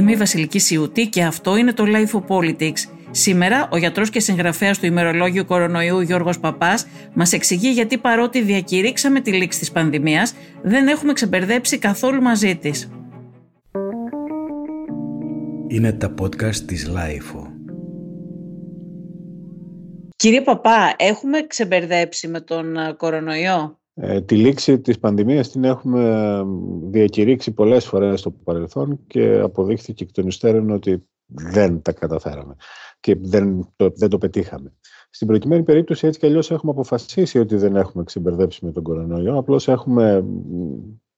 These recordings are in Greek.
Είμαι η Βασιλική Σιούτη και αυτό είναι το Life of Politics. Σήμερα, ο γιατρός και συγγραφέας του ημερολόγιου κορονοϊού Γιώργος Παπάς μας εξηγεί γιατί παρότι διακηρύξαμε τη λήξη της πανδημίας, δεν έχουμε ξεμπερδέψει καθόλου μαζί της. Είναι τα podcast της Life. Κύριε Παπά, έχουμε ξεμπερδέψει με τον ε, κορονοϊό; Ε, τη λήξη της πανδημίας την έχουμε διακηρύξει πολλές φορές στο παρελθόν και αποδείχθηκε εκ των υστέρων ότι δεν τα καταφέραμε και δεν το, δεν το πετύχαμε. Στην προκειμένη περίπτωση έτσι κι αλλιώς έχουμε αποφασίσει ότι δεν έχουμε ξεμπερδέψει με τον κορονοϊό, απλώς έχουμε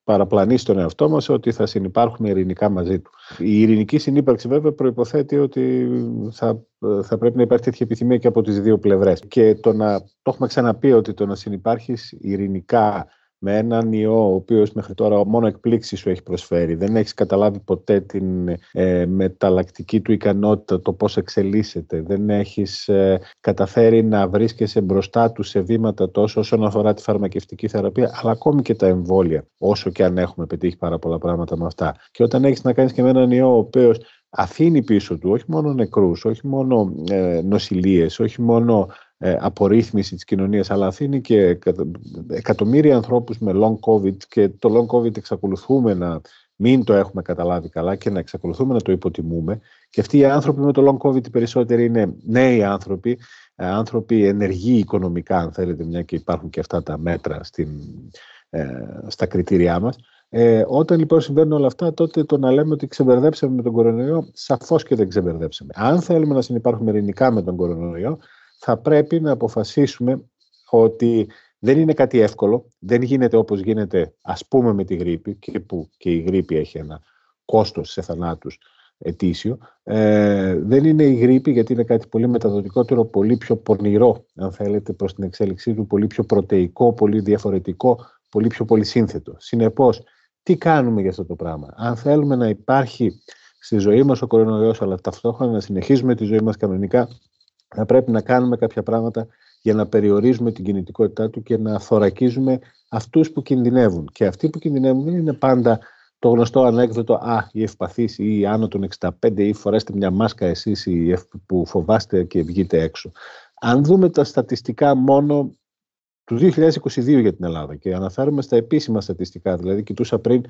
παραπλανήσει τον εαυτό μας ότι θα συνεπάρχουμε ειρηνικά μαζί του. Η ειρηνική συνύπαρξη βέβαια προϋποθέτει ότι θα, θα πρέπει να υπάρχει τέτοια επιθυμία και από τις δύο πλευρές. Και το να το έχουμε ξαναπεί ότι το να συνεπάρχεις ειρηνικά με έναν ιό ο οποίος μέχρι τώρα μόνο εκπλήξεις σου έχει προσφέρει. Δεν έχεις καταλάβει ποτέ την ε, μεταλλακτική του ικανότητα, το πώς εξελίσσεται. Δεν έχεις ε, καταφέρει να βρίσκεσαι μπροστά του σε βήματα τόσο όσον αφορά τη φαρμακευτική θεραπεία, αλλά ακόμη και τα εμβόλια, όσο και αν έχουμε πετύχει πάρα πολλά πράγματα με αυτά. Και όταν έχεις να κάνεις και με έναν ιό ο οποίος αφήνει πίσω του όχι μόνο νεκρούς, όχι μόνο ε, νοσηλίες, όχι μόνο ε, απορρίθμιση της κοινωνίας, αλλά αφήνει και εκατομμύρια ανθρώπους με long covid και το long covid εξακολουθούμε να μην το έχουμε καταλάβει καλά και να εξακολουθούμε να το υποτιμούμε. Και αυτοί οι άνθρωποι με το long covid οι περισσότεροι είναι νέοι άνθρωποι, ε, άνθρωποι ενεργοί οικονομικά, αν θέλετε, μια και υπάρχουν και αυτά τα μέτρα στην, ε, στα κριτήριά μας. Ε, όταν λοιπόν συμβαίνουν όλα αυτά, τότε το να λέμε ότι ξεμπερδέψαμε με τον κορονοϊό, σαφώς και δεν ξεμπερδέψαμε. Αν θέλουμε να συνεπάρχουμε ειρηνικά με τον κορονοϊό, θα πρέπει να αποφασίσουμε ότι δεν είναι κάτι εύκολο, δεν γίνεται όπως γίνεται ας πούμε με τη γρήπη και που και η γρήπη έχει ένα κόστος σε θανάτους ετήσιο. Ε, δεν είναι η γρήπη γιατί είναι κάτι πολύ μεταδοτικότερο, πολύ πιο πονηρό αν θέλετε προς την εξέλιξή του, πολύ πιο πρωτεϊκό, πολύ διαφορετικό, πολύ πιο πολυσύνθετο. Συνεπώς, τι κάνουμε για αυτό το πράγμα; Αν θέλουμε να υπάρχει στη ζωή μας ο κορονοϊός αλλά ταυτόχρονα να συνεχίζουμε τη ζωή μας κανονικά θα πρέπει να κάνουμε κάποια πράγματα για να περιορίζουμε την κινητικότητά του και να θωρακίζουμε αυτούς που κινδυνεύουν. Και αυτοί που κινδυνεύουν δεν είναι πάντα το γνωστό ανέκδοτο «Α, οι ευπαθείς» ή «Άνω των 65» ή «Φορέστε μια μάσκα εσείς που φοβάστε και βγείτε έξω». Αν δούμε τα στατιστικά μόνο του 2022 για την Ελλάδα και αναφέρουμε στα επίσημα στατιστικά, δηλαδή κοιτούσα πριν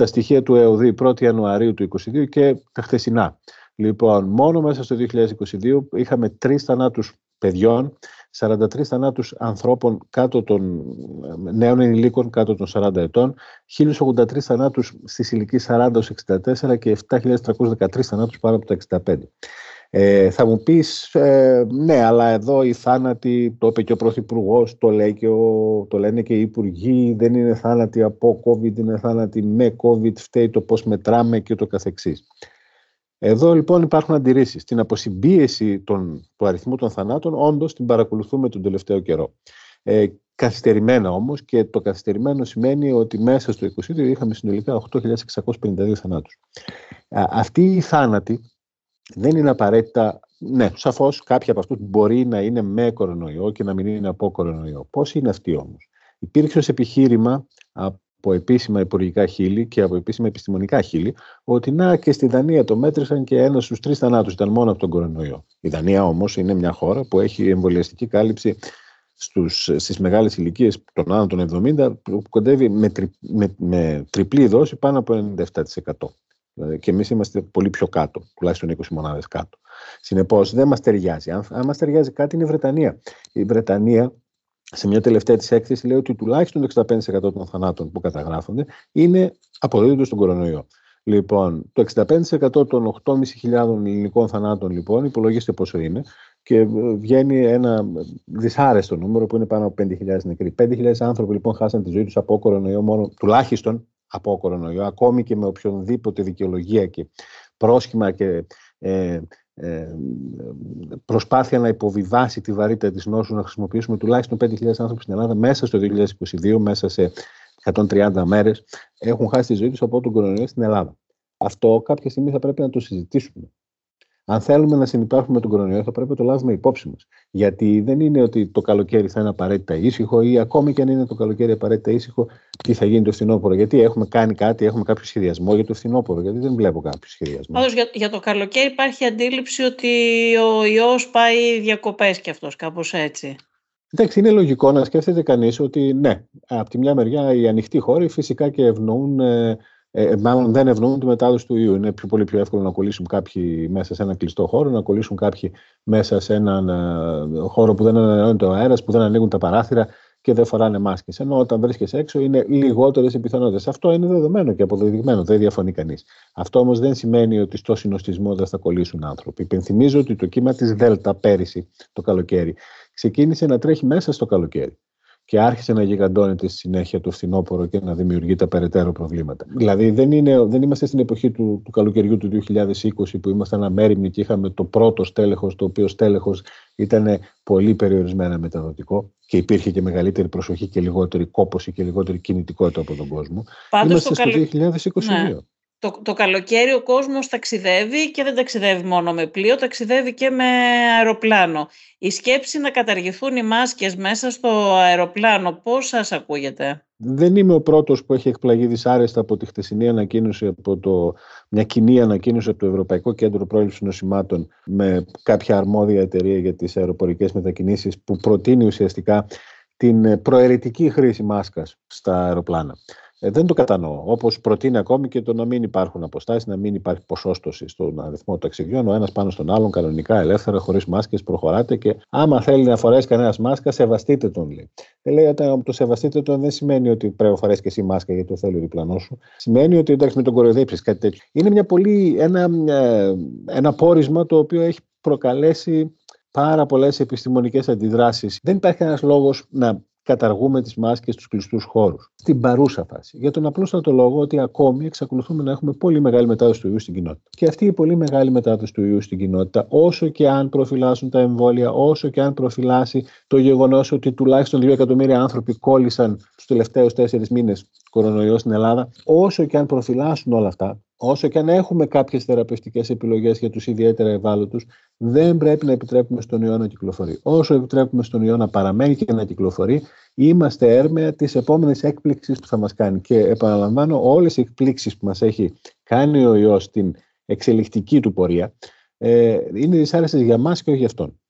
τα στοιχεία του ΕΟΔΗ 1η Ιανουαρίου του 2022 και τα χθεσινά. Λοιπόν, μόνο μέσα στο 2022 είχαμε τρεις θανάτους παιδιών, 43 θανάτους ανθρώπων κάτω των νέων ενηλίκων κάτω των 40 ετών, 1083 θανάτους στις ηλικίες 40-64 και 7.313 θανάτους πάνω από τα 65. Ε, θα μου πεις, ε, ναι, αλλά εδώ οι θάνατοι, το είπε και ο Πρωθυπουργός, το, λέει και ο, το λένε και οι Υπουργοί, δεν είναι θάνατοι από COVID, είναι θάνατοι με COVID, φταίει το πώς μετράμε και το καθεξής. Εδώ λοιπόν υπάρχουν αντιρρήσεις. Την αποσυμπίεση των, του αριθμού των θανάτων όντως την παρακολουθούμε τον τελευταίο καιρό. Ε, καθυστερημένα όμως και το καθυστερημένο σημαίνει ότι μέσα στο 2020 είχαμε συνολικά 8.652 θανάτους. Αυτοί οι θάνατοι δεν είναι απαραίτητα. Ναι, σαφώς κάποιοι από αυτούς μπορεί να είναι με κορονοϊό και να μην είναι από κορονοϊό. Πώς είναι αυτοί όμως; Υπήρξε ως επιχείρημα από επίσημα υπουργικά χείλη και από επίσημα επιστημονικά χείλη, ότι να και στη Δανία το μέτρησαν και ένας στους τρεις θανάτους ήταν μόνο από τον κορονοϊό. Η Δανία όμως είναι μια χώρα που έχει εμβολιαστική κάλυψη στους, στις μεγάλες ηλικίες των άνω των 70 που κοντεύει με, με, με τριπλή δόση πάνω από 97%. Δηλαδή, και εμείς είμαστε πολύ πιο κάτω, τουλάχιστον 20 μονάδες κάτω. Συνεπώς, δεν μας ταιριάζει. Αν, αν μας ταιριάζει κάτι, είναι η Βρετανία. Η Βρετανία σε μια τελευταία της έκθεσης λέει ότι τουλάχιστον το 65% των θανάτων που καταγράφονται είναι αποδίδονται στον κορονοϊό. Λοιπόν, το 65% των 8.500 ελληνικών θανάτων λοιπόν υπολογίστε πόσο είναι και βγαίνει ένα δυσάρεστο νούμερο που είναι πάνω από 5.000 νεκροί. 5.000 άνθρωποι λοιπόν χάσαν τη ζωή τους από κορονοϊό μόνο, τουλάχιστον από κορονοϊό, ακόμη και με οποιονδήποτε δικαιολογία και πρόσχημα και ε, ε, προσπάθεια να υποβιβάσει τη βαρύτητα της νόσου να χρησιμοποιήσουμε τουλάχιστον 5.000 άνθρωποι στην Ελλάδα μέσα στο 2022, μέσα σε 130 μέρες έχουν χάσει τη ζωή τους από τον κορονοϊό στην Ελλάδα. Αυτό κάποια στιγμή θα πρέπει να το συζητήσουμε. Αν θέλουμε να συνεπάρχουμε με τον κορονοϊό, θα πρέπει να το λάβουμε υπόψη μας. Γιατί δεν είναι ότι το καλοκαίρι θα είναι απαραίτητα ήσυχο ή ακόμη και αν είναι το καλοκαίρι απαραίτητα ήσυχο, τι θα γίνει το φθινόπωρο. Γιατί έχουμε κάνει κάτι, έχουμε κάποιο σχεδιασμό για το φθινόπωρο. Γιατί δεν βλέπω κάποιο σχεδιασμό. Πάντως για, για το καλοκαίρι υπάρχει αντίληψη ότι ο ιός πάει διακοπές κι αυτός, κάπως έτσι. Εντάξει, είναι λογικό να σκέφτεται κανείς ότι ναι, από τη μια μεριά οι ανοιχτοί χώροι φυσικά και ευνοούν ε, ε, μάλλον δεν ευνοούν τη μετάδοση του ιού. Είναι πιο, πολύ πιο εύκολο να κολλήσουν κάποιοι μέσα σε ένα κλειστό χώρο, να κολλήσουν κάποιοι μέσα σε έναν ε, χώρο που δεν ανανεώνεται ο αέρας, που δεν ανοίγουν τα παράθυρα και δεν φοράνε μάσκες. Ενώ όταν βρίσκεσαι έξω είναι λιγότερες οι πιθανότητες. Αυτό είναι δεδομένο και αποδεδειγμένο, δεν διαφωνεί κανείς. Αυτό όμως δεν σημαίνει ότι στο συνοστισμό δεν θα κολλήσουν άνθρωποι. Υπενθυμίζω ότι το κύμα της Δέλτα πέρυσι το καλοκαίρι ξεκίνησε να τρέχει μέσα στο καλοκαίρι και άρχισε να γιγαντώνεται στη συνέχεια το φθινόπωρο και να δημιουργεί τα περαιτέρω προβλήματα. Δηλαδή δεν, είναι, δεν είμαστε στην εποχή του, του καλοκαιριού του 2020 που ήμασταν αμέριμνοι και είχαμε το πρώτο στέλεχος, το οποίο στέλεχος ήταν πολύ περιορισμένα μεταδοτικό και υπήρχε και μεγαλύτερη προσοχή και λιγότερη κόποση και λιγότερη κινητικότητα από τον κόσμο. Πάντως είμαστε το στο καλο... 2022. Ναι. Το, το καλοκαίρι ο κόσμος ταξιδεύει και δεν ταξιδεύει μόνο με πλοίο, ταξιδεύει και με αεροπλάνο. Η σκέψη να καταργηθούν οι μάσκες μέσα στο αεροπλάνο, πώς σας ακούγεται; Δεν είμαι ο πρώτος που έχει εκπλαγεί δυσάρεστα από τη χτεσινή ανακοίνωση, από το, μια κοινή ανακοίνωση από το Ευρωπαϊκό Κέντρο Πρόληψης Νοσημάτων με κάποια αρμόδια εταιρεία για τις αεροπορικές μετακινήσεις που προτείνει ουσιαστικά την προαιρετική χρήση μάσκας στα αεροπλάνα. Ε, δεν το κατανοώ. Όπως προτείνει ακόμη και το να μην υπάρχουν αποστάσεις, να μην υπάρχει ποσόστοση στον αριθμό ταξιδιών, ο ένας πάνω στον άλλον, κανονικά, ελεύθερα, χωρίς μάσκες, προχωράτε και άμα θέλει να φορέσει κανένας μάσκα, σεβαστείτε τον, λέει. Δεν λέει ότι το σεβαστείτε τον δεν σημαίνει ότι πρέπει να φορέσεις και εσύ μάσκα γιατί το θέλει ο διπλανός σου. Σημαίνει ότι εντάξει, με τον κοροϊδέψεις κάτι τέτοιο. Είναι μια πολύ, ένα, ε, ένα πόρισμα το οποίο έχει προκαλέσει πάρα πολλές επιστημονικές αντιδράσεις. Δεν υπάρχει κανένα λόγος να καταργούμε τις μάσκες στους κλειστούς χώρους. Στην παρούσα φάση. Για τον απλούστατο λόγο ότι ακόμη εξακολουθούμε να έχουμε πολύ μεγάλη μετάδοση του ιού στην κοινότητα. Και αυτή η πολύ μεγάλη μετάδοση του ιού στην κοινότητα, όσο και αν προφυλάσσουν τα εμβόλια, όσο και αν προφυλάσει το γεγονός ότι τουλάχιστον 2 εκατομμύρια άνθρωποι κόλλησαν του τελευταίους 4 μήνες κορονοϊό στην Ελλάδα, όσο και αν προφυλάσσουν όλα αυτά, όσο και αν έχουμε κάποιες θεραπευτικές επιλογές για τους ιδιαίτερα ευάλωτους, δεν πρέπει να επιτρέπουμε στον ιό να κυκλοφορεί. Όσο επιτρέπουμε στον ιό να παραμένει και να κυκλοφορεί, είμαστε έρμεα της επόμενης έκπληξης που θα μας κάνει. Και επαναλαμβάνω, όλες οι εκπλήξεις που μας έχει κάνει ο ιό στην εξελικτική του πορεία ε, είναι δυσάρεστες για μας και όχι για αυτόν.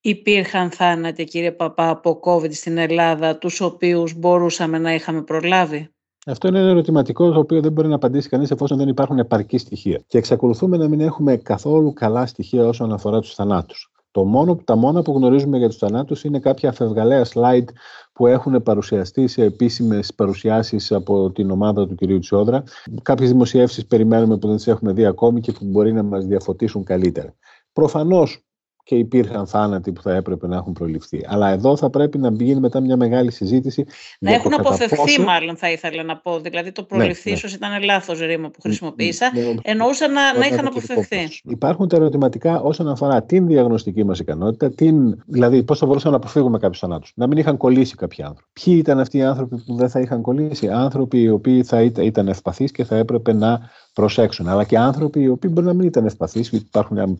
Υπήρχαν θάνατοι, κύριε Παπά, από COVID στην Ελλάδα, τους οποίους μπορούσαμε να είχαμε προλάβει; Αυτό είναι ένα ερωτηματικό το οποίο δεν μπορεί να απαντήσει κανείς εφόσον δεν υπάρχουν επαρκή στοιχεία. Και εξακολουθούμε να μην έχουμε καθόλου καλά στοιχεία όσον αφορά τους θανάτους. Το μόνο, τα μόνα που γνωρίζουμε για τους θανάτους είναι κάποια αφευγαλαία slide που έχουν παρουσιαστεί σε επίσημες παρουσιάσεις από την ομάδα του κυρίου Τσιόδρα. Κάποιες δημοσιεύσεις περιμένουμε που δεν τις έχουμε δει ακόμη και που μπορεί να μας διαφωτίσουν καλύτερα. Προφανώς και υπήρχαν θάνατοι που θα έπρεπε να έχουν προληφθεί. Αλλά εδώ θα πρέπει να γίνει μετά μια μεγάλη συζήτηση. Να έχουν αποφευθεί, πόσο... μάλλον θα ήθελα να πω. Δηλαδή, το προληφθεί, ναι, ναι. ήταν λάθος ρήμα που χρησιμοποίησα. Ναι, ναι, Εννοούσα να, να είχαν αποφευθεί. Υπάρχουν τα ερωτηματικά όσον αφορά την διαγνωστική μας ικανότητα, την... δηλαδή πώς θα μπορούσαμε να αποφύγουμε κάποιους θανάτους. Να μην είχαν κολλήσει κάποιοι άνθρωποι. Ποιοι ήταν αυτοί οι άνθρωποι που δεν θα είχαν κολλήσει, άνθρωποι οι οποίοι θα ήταν ευπαθείς και θα έπρεπε να προσέξουν. Αλλά και άνθρωποι οι οποίοι μπορεί να μην ήταν ευπαθείς. Υπάρχουν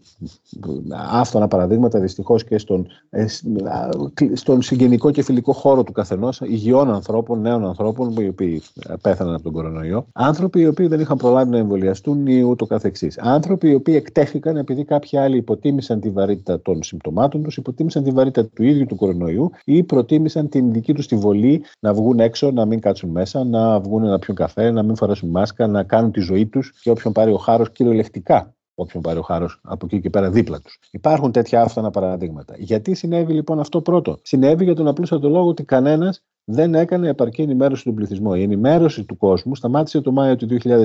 άφθονα παραδείγματα δυστυχώς και στον, ε, στον συγγενικό και φιλικό χώρο του καθενός, υγιών ανθρώπων, νέων ανθρώπων, οι οποίοι πέθαναν από τον κορονοϊό. Άνθρωποι οι οποίοι δεν είχαν προλάβει να εμβολιαστούν ή ούτω καθεξής. Άνθρωποι οι οποίοι εκτέθηκαν επειδή κάποιοι άλλοι υποτίμησαν τη βαρύτητα των συμπτωμάτων τους, υποτίμησαν τη βαρύτητα του ίδιου του κορονοϊού ή προτίμησαν την δική τους τη βολή να βγουν έξω, να μην κάτσουν μέσα, να βγουν να πιούν καφέ, να μην φορέσουν μάσκα, να κάνουν τη ζωή τους και όποιον πάρει ο χάρος κυριολεκτικά όποιον πάρει ο χάρος από εκεί και πέρα δίπλα τους. Υπάρχουν τέτοια άφθονα παραδείγματα. Γιατί συνέβη λοιπόν αυτό πρώτο; Συνέβη για τον απλούστατο λόγο ότι κανένας δεν έκανε επαρκή ενημέρωση του πληθυσμού. Η ενημέρωση του κόσμου σταμάτησε το Μάιο του 2020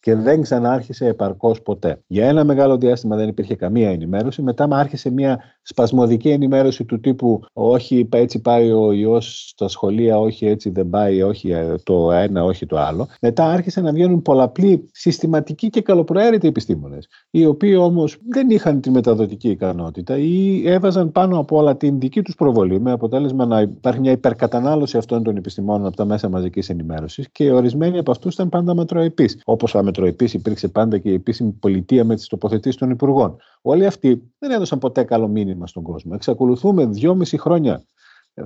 και δεν ξανάρχισε επαρκώς ποτέ. Για ένα μεγάλο διάστημα δεν υπήρχε καμία ενημέρωση. Μετά άρχισε μια σπασμωδική ενημέρωση του τύπου Όχι, έτσι πάει ο ιός στα σχολεία, όχι έτσι δεν πάει, όχι ε, το ένα, όχι το άλλο. Μετά άρχισαν να βγαίνουν πολλαπλοί συστηματικοί και καλοπροαίρετοι επιστήμονες, οι οποίοι όμως δεν είχαν τη μεταδοτική ικανότητα ή έβαζαν πάνω από όλα την δική τους προβολή με αποτέλεσμα να υπάρχει μια υπερκατανάλωση κατανάλωση αυτών των επιστημόνων από τα μέσα μαζικής ενημέρωσης και ορισμένοι από αυτούς ήταν πάντα μετροεπεί. Όπως αμετροεπεί υπήρξε πάντα και η επίσημη πολιτεία με τις τοποθετήσεις των υπουργών. Όλοι αυτοί δεν έδωσαν ποτέ καλό μήνυμα στον κόσμο. Εξακολουθούμε δυόμιση χρόνια ε,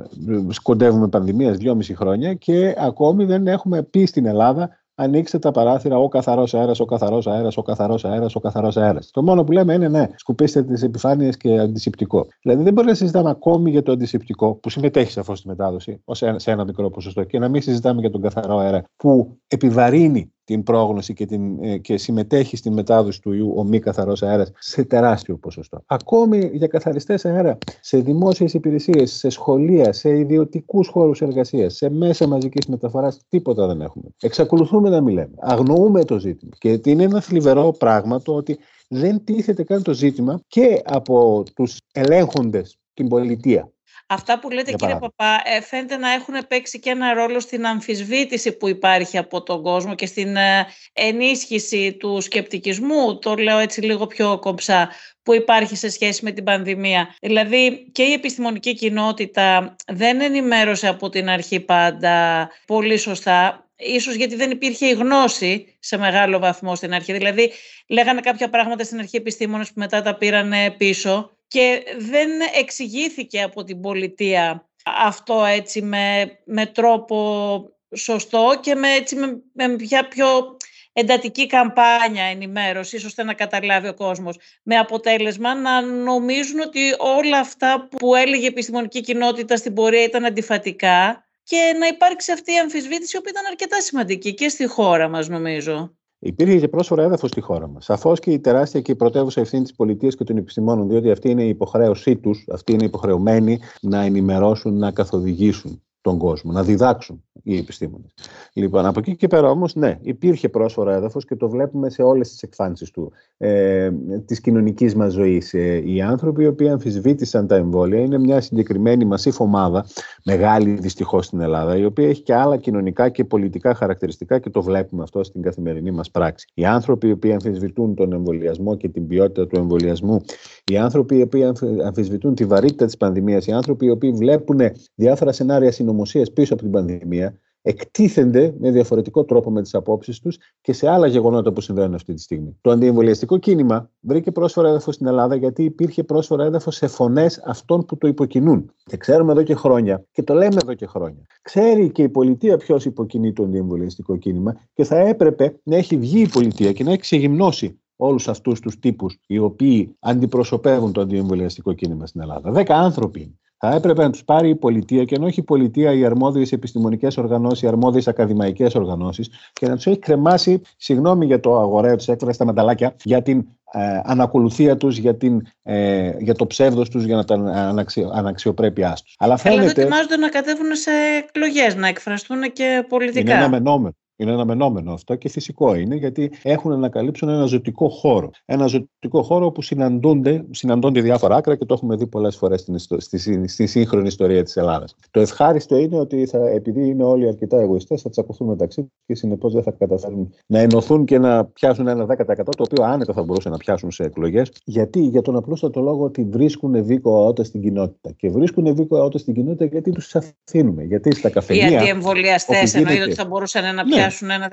σκοντεύουμε πανδημίας δυόμιση χρόνια και ακόμη δεν έχουμε πει στην Ελλάδα ανοίξτε τα παράθυρα ο καθαρός αέρας, ο καθαρός αέρας, ο καθαρός αέρας, ο καθαρός αέρας. Το μόνο που λέμε είναι ναι, σκουπίστε τις επιφάνειες και αντισηπτικό. Δηλαδή δεν μπορεί να συζητάμε ακόμη για το αντισηπτικό που συμμετέχει σαφώς στη μετάδοση σε ένα μικρό ποσοστό και να μην συζητάμε για τον καθαρό αέρα που επιβαρύνει την πρόγνωση και, την, ε, και συμμετέχει στην μετάδοση του ιού ο μη καθαρός αέρας σε τεράστιο ποσοστό. Ακόμη για καθαριστές αέρα σε δημόσιες υπηρεσίες, σε σχολεία, σε ιδιωτικούς χώρους εργασίας, σε μέσα μαζικής μεταφοράς, τίποτα δεν έχουμε. Εξακολουθούμε να μιλάμε. Αγνοούμε το ζήτημα. Και είναι ένα θλιβερό πράγμα το ότι δεν τίθεται καν το ζήτημα και από τους ελέγχοντες την πολιτεία Αυτά που λέτε κύριε Παπά ε, φαίνεται να έχουν παίξει και ένα ρόλο στην αμφισβήτηση που υπάρχει από τον κόσμο και στην ε, ενίσχυση του σκεπτικισμού, το λέω έτσι λίγο πιο κομψά, που υπάρχει σε σχέση με την πανδημία. Δηλαδή και η επιστημονική κοινότητα δεν ενημέρωσε από την αρχή πάντα πολύ σωστά, ίσως γιατί δεν υπήρχε η γνώση σε μεγάλο βαθμό στην αρχή. Δηλαδή λέγανε κάποια πράγματα στην αρχή επιστήμονες που μετά τα πήραν πίσω και δεν εξηγήθηκε από την πολιτεία αυτό έτσι με, με τρόπο σωστό και με, έτσι, με, με μια πιο εντατική καμπάνια ενημέρωσης, ώστε να καταλάβει ο κόσμος. Με αποτέλεσμα να νομίζουν ότι όλα αυτά που έλεγε η επιστημονική κοινότητα στην πορεία ήταν αντιφατικά και να υπάρξει αυτή η αμφισβήτηση, που ήταν αρκετά σημαντική και στη χώρα μας νομίζω. Υπήρχε και πρόσφορα έδαφος στη χώρα μας. Σαφώς και η τεράστια και η πρωτεύουσα ευθύνη της πολιτείας και των επιστημόνων, διότι αυτή είναι η υποχρέωσή τους, αυτοί είναι υποχρεωμένοι να ενημερώσουν, να καθοδηγήσουν τον κόσμο, να διδάξουν οι επιστήμονες. Λοιπόν, από εκεί και πέρα όμως, ναι, υπήρχε πρόσφορο έδαφος και το βλέπουμε σε όλες τις εκφάνσεις του ε, της κοινωνικής μας ζωής. Ε, οι άνθρωποι οι οποίοι αμφισβήτησαν τα εμβόλια είναι μια συγκεκριμένη μασίφ ομάδα, μεγάλη δυστυχώς στην Ελλάδα, η οποία έχει και άλλα κοινωνικά και πολιτικά χαρακτηριστικά και το βλέπουμε αυτό στην καθημερινή μας πράξη. Οι άνθρωποι οι οποίοι αμφισβητούν τον εμβολιασμό και την ποιότητα του εμβολιασμού, οι άνθρωποι οι οποίοι αμφισβητούν τη βαρύτητα της πανδημίας, οι άνθρωποι οι οποίοι βλέπουν διάφορα σενάρια συνωμοσία πίσω από την πανδημία, εκτίθενται με διαφορετικό τρόπο με τις απόψεις τους και σε άλλα γεγονότα που συμβαίνουν αυτή τη στιγμή. Το αντιεμβολιαστικό κίνημα βρήκε πρόσφορα έδαφος στην Ελλάδα γιατί υπήρχε πρόσφορα έδαφος σε φωνές αυτών που το υποκινούν. Και ξέρουμε εδώ και χρόνια, και το λέμε εδώ και χρόνια. Ξέρει και η πολιτεία ποιος υποκινεί το αντιεμβολιαστικό κίνημα και θα έπρεπε να έχει βγει η πολιτεία και να έχει ξεγυμνώσει όλους αυτούς τους τύπους οι οποίοι αντιπροσωπεύουν το αντιεμβολιαστικό κίνημα στην Ελλάδα. Δέκα άνθρωποι θα έπρεπε να τους πάρει η πολιτεία και ενώ όχι η πολιτεία, οι αρμόδιες επιστημονικές οργανώσεις, οι αρμόδιες ακαδημαϊκές οργανώσεις και να τους έχει κρεμάσει, συγγνώμη για το αγοραίο της έκφρασης, τα μεταλλάκια, για την ε, ανακολουθία τους, για, ε, για το ψεύδος τους, για την αναξιο, αναξιοπρέπειά τους. Αλλά φαίνεται. Αλλά ετοιμάζονται να κατέβουν σε εκλογές, να εκφραστούν και πολιτικά. Είναι αναμενόμενο. Είναι αναμενόμενο αυτό και φυσικό είναι γιατί έχουν να ανακαλύψουν ένα ζωτικό χώρο. Ένα ζωτικό χώρο που συναντούνται, συναντώνται διάφορα άκρα και το έχουμε δει πολλές φορές στη, στη, σύγχρονη ιστορία της Ελλάδας. Το ευχάριστο είναι ότι θα, επειδή είναι όλοι αρκετά εγωιστές, θα τσακωθούν μεταξύ τους και συνεπώς δεν θα καταφέρουν να ενωθούν και να πιάσουν ένα 10% το οποίο άνετα θα μπορούσαν να πιάσουν σε εκλογές. Γιατί, για τον απλούστατο λόγο ότι βρίσκουν δίκο αότα στην κοινότητα. Και βρίσκουν δίκο αότα στην κοινότητα γιατί τους αφήνουμε. Γιατί στα καφενεία. Οι αντιεμβολιαστές εννοείται ότι θα μπορούσαν να ναι. Πιάσουν πιάσουν ένα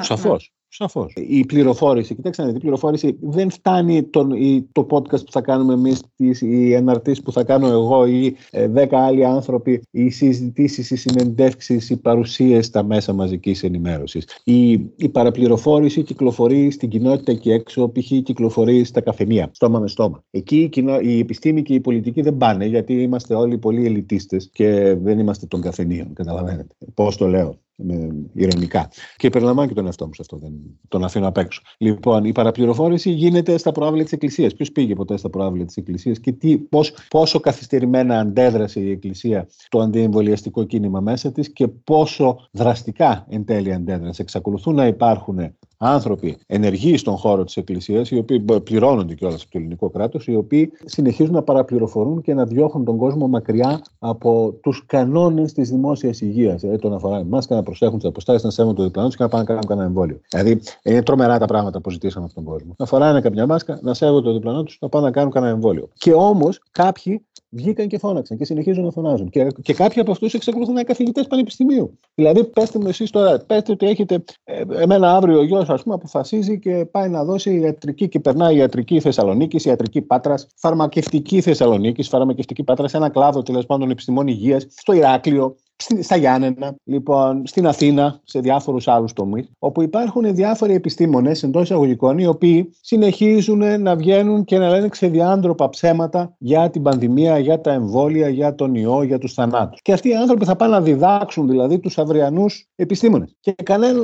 10%. Σαφώς. Σαφώς. Η πληροφόρηση, κοιτάξτε, η πληροφόρηση δεν φτάνει τον, η, το podcast που θα κάνουμε εμείς, οι εναρτήσει που θα κάνω εγώ ή ε, δέκα άλλοι άνθρωποι, οι συζητήσεις, οι συνεντεύξεις, οι παρουσίες στα μέσα μαζικής ενημέρωσης. Η, η παραπληροφόρηση κυκλοφορεί στην κοινότητα και έξω, π.χ. κυκλοφορεί στα καφενεία, στόμα με στόμα. Εκεί η, κοινο, η επιστήμη και η πολιτική δεν πάνε, γιατί είμαστε όλοι πολύ ελιτίστες και δεν είμαστε των καφενείων. Καταλαβαίνετε. Πώς το λέω με, ηρωνικά. Και περιλαμβάνω και τον εαυτό μου σε αυτό, δεν τον αφήνω απ' έξω. Λοιπόν, η παραπληροφόρηση γίνεται στα προάβλια της Εκκλησίας. Ποιος πήγε ποτέ στα προάβλια της Εκκλησίας και τι, πώς, πόσο καθυστερημένα αντέδρασε η Εκκλησία το αντιεμβολιαστικό κίνημα μέσα της και πόσο δραστικά εν τέλει αντέδρασε. Εξακολουθούν να υπάρχουν άνθρωποι ενεργοί στον χώρο της Εκκλησίας, οι οποίοι πληρώνονται κιόλας από το ελληνικό κράτος, οι οποίοι συνεχίζουν να παραπληροφορούν και να διώχνουν τον κόσμο μακριά από τους κανόνες της δημόσιας υγείας. Ε, το να φοράνε μάσκα, να προσέχουν τις αποστάσεις, να σέβουν το διπλανό τους και να πάνε να κάνουν κανένα εμβόλιο. Δηλαδή, είναι τρομερά τα πράγματα που ζητήσαμε από τον κόσμο. Να φοράνε καμιά μάσκα, να σέβουν το διπλανό τους, να πάνε να κάνουν κανένα εμβόλιο. Και όμως κάποιοι βγήκαν και φώναξαν και συνεχίζουν να φωνάζουν. Και, και κάποιοι από αυτούς εξακολουθούν να είναι καθηγητές πανεπιστημίου. Δηλαδή, πέστε μου εσείς τώρα, πέστε ότι έχετε. Ε, εμένα αύριο ο γιος, ας πούμε, αποφασίζει και πάει να δώσει ιατρική και περνάει ιατρική Θεσσαλονίκης, ιατρική Πάτρας, φαρμακευτική Θεσσαλονίκης, φαρμακευτική Πάτρας, σε ένα κλάδο τέλος πάντων επιστημών υγείας, στο Ηράκλειο, στα Γιάννενα, λοιπόν, στην Αθήνα, σε διάφορους άλλους τομείς, όπου υπάρχουν διάφοροι επιστήμονες εντός εισαγωγικών, οι οποίοι συνεχίζουν να βγαίνουν και να λένε ξεδιάντροπα ψέματα για την πανδημία, για τα εμβόλια, για τον ιό, για τους θανάτους. Και αυτοί οι άνθρωποι θα πάνε να διδάξουν δηλαδή τους αυριανούς επιστήμονες. Και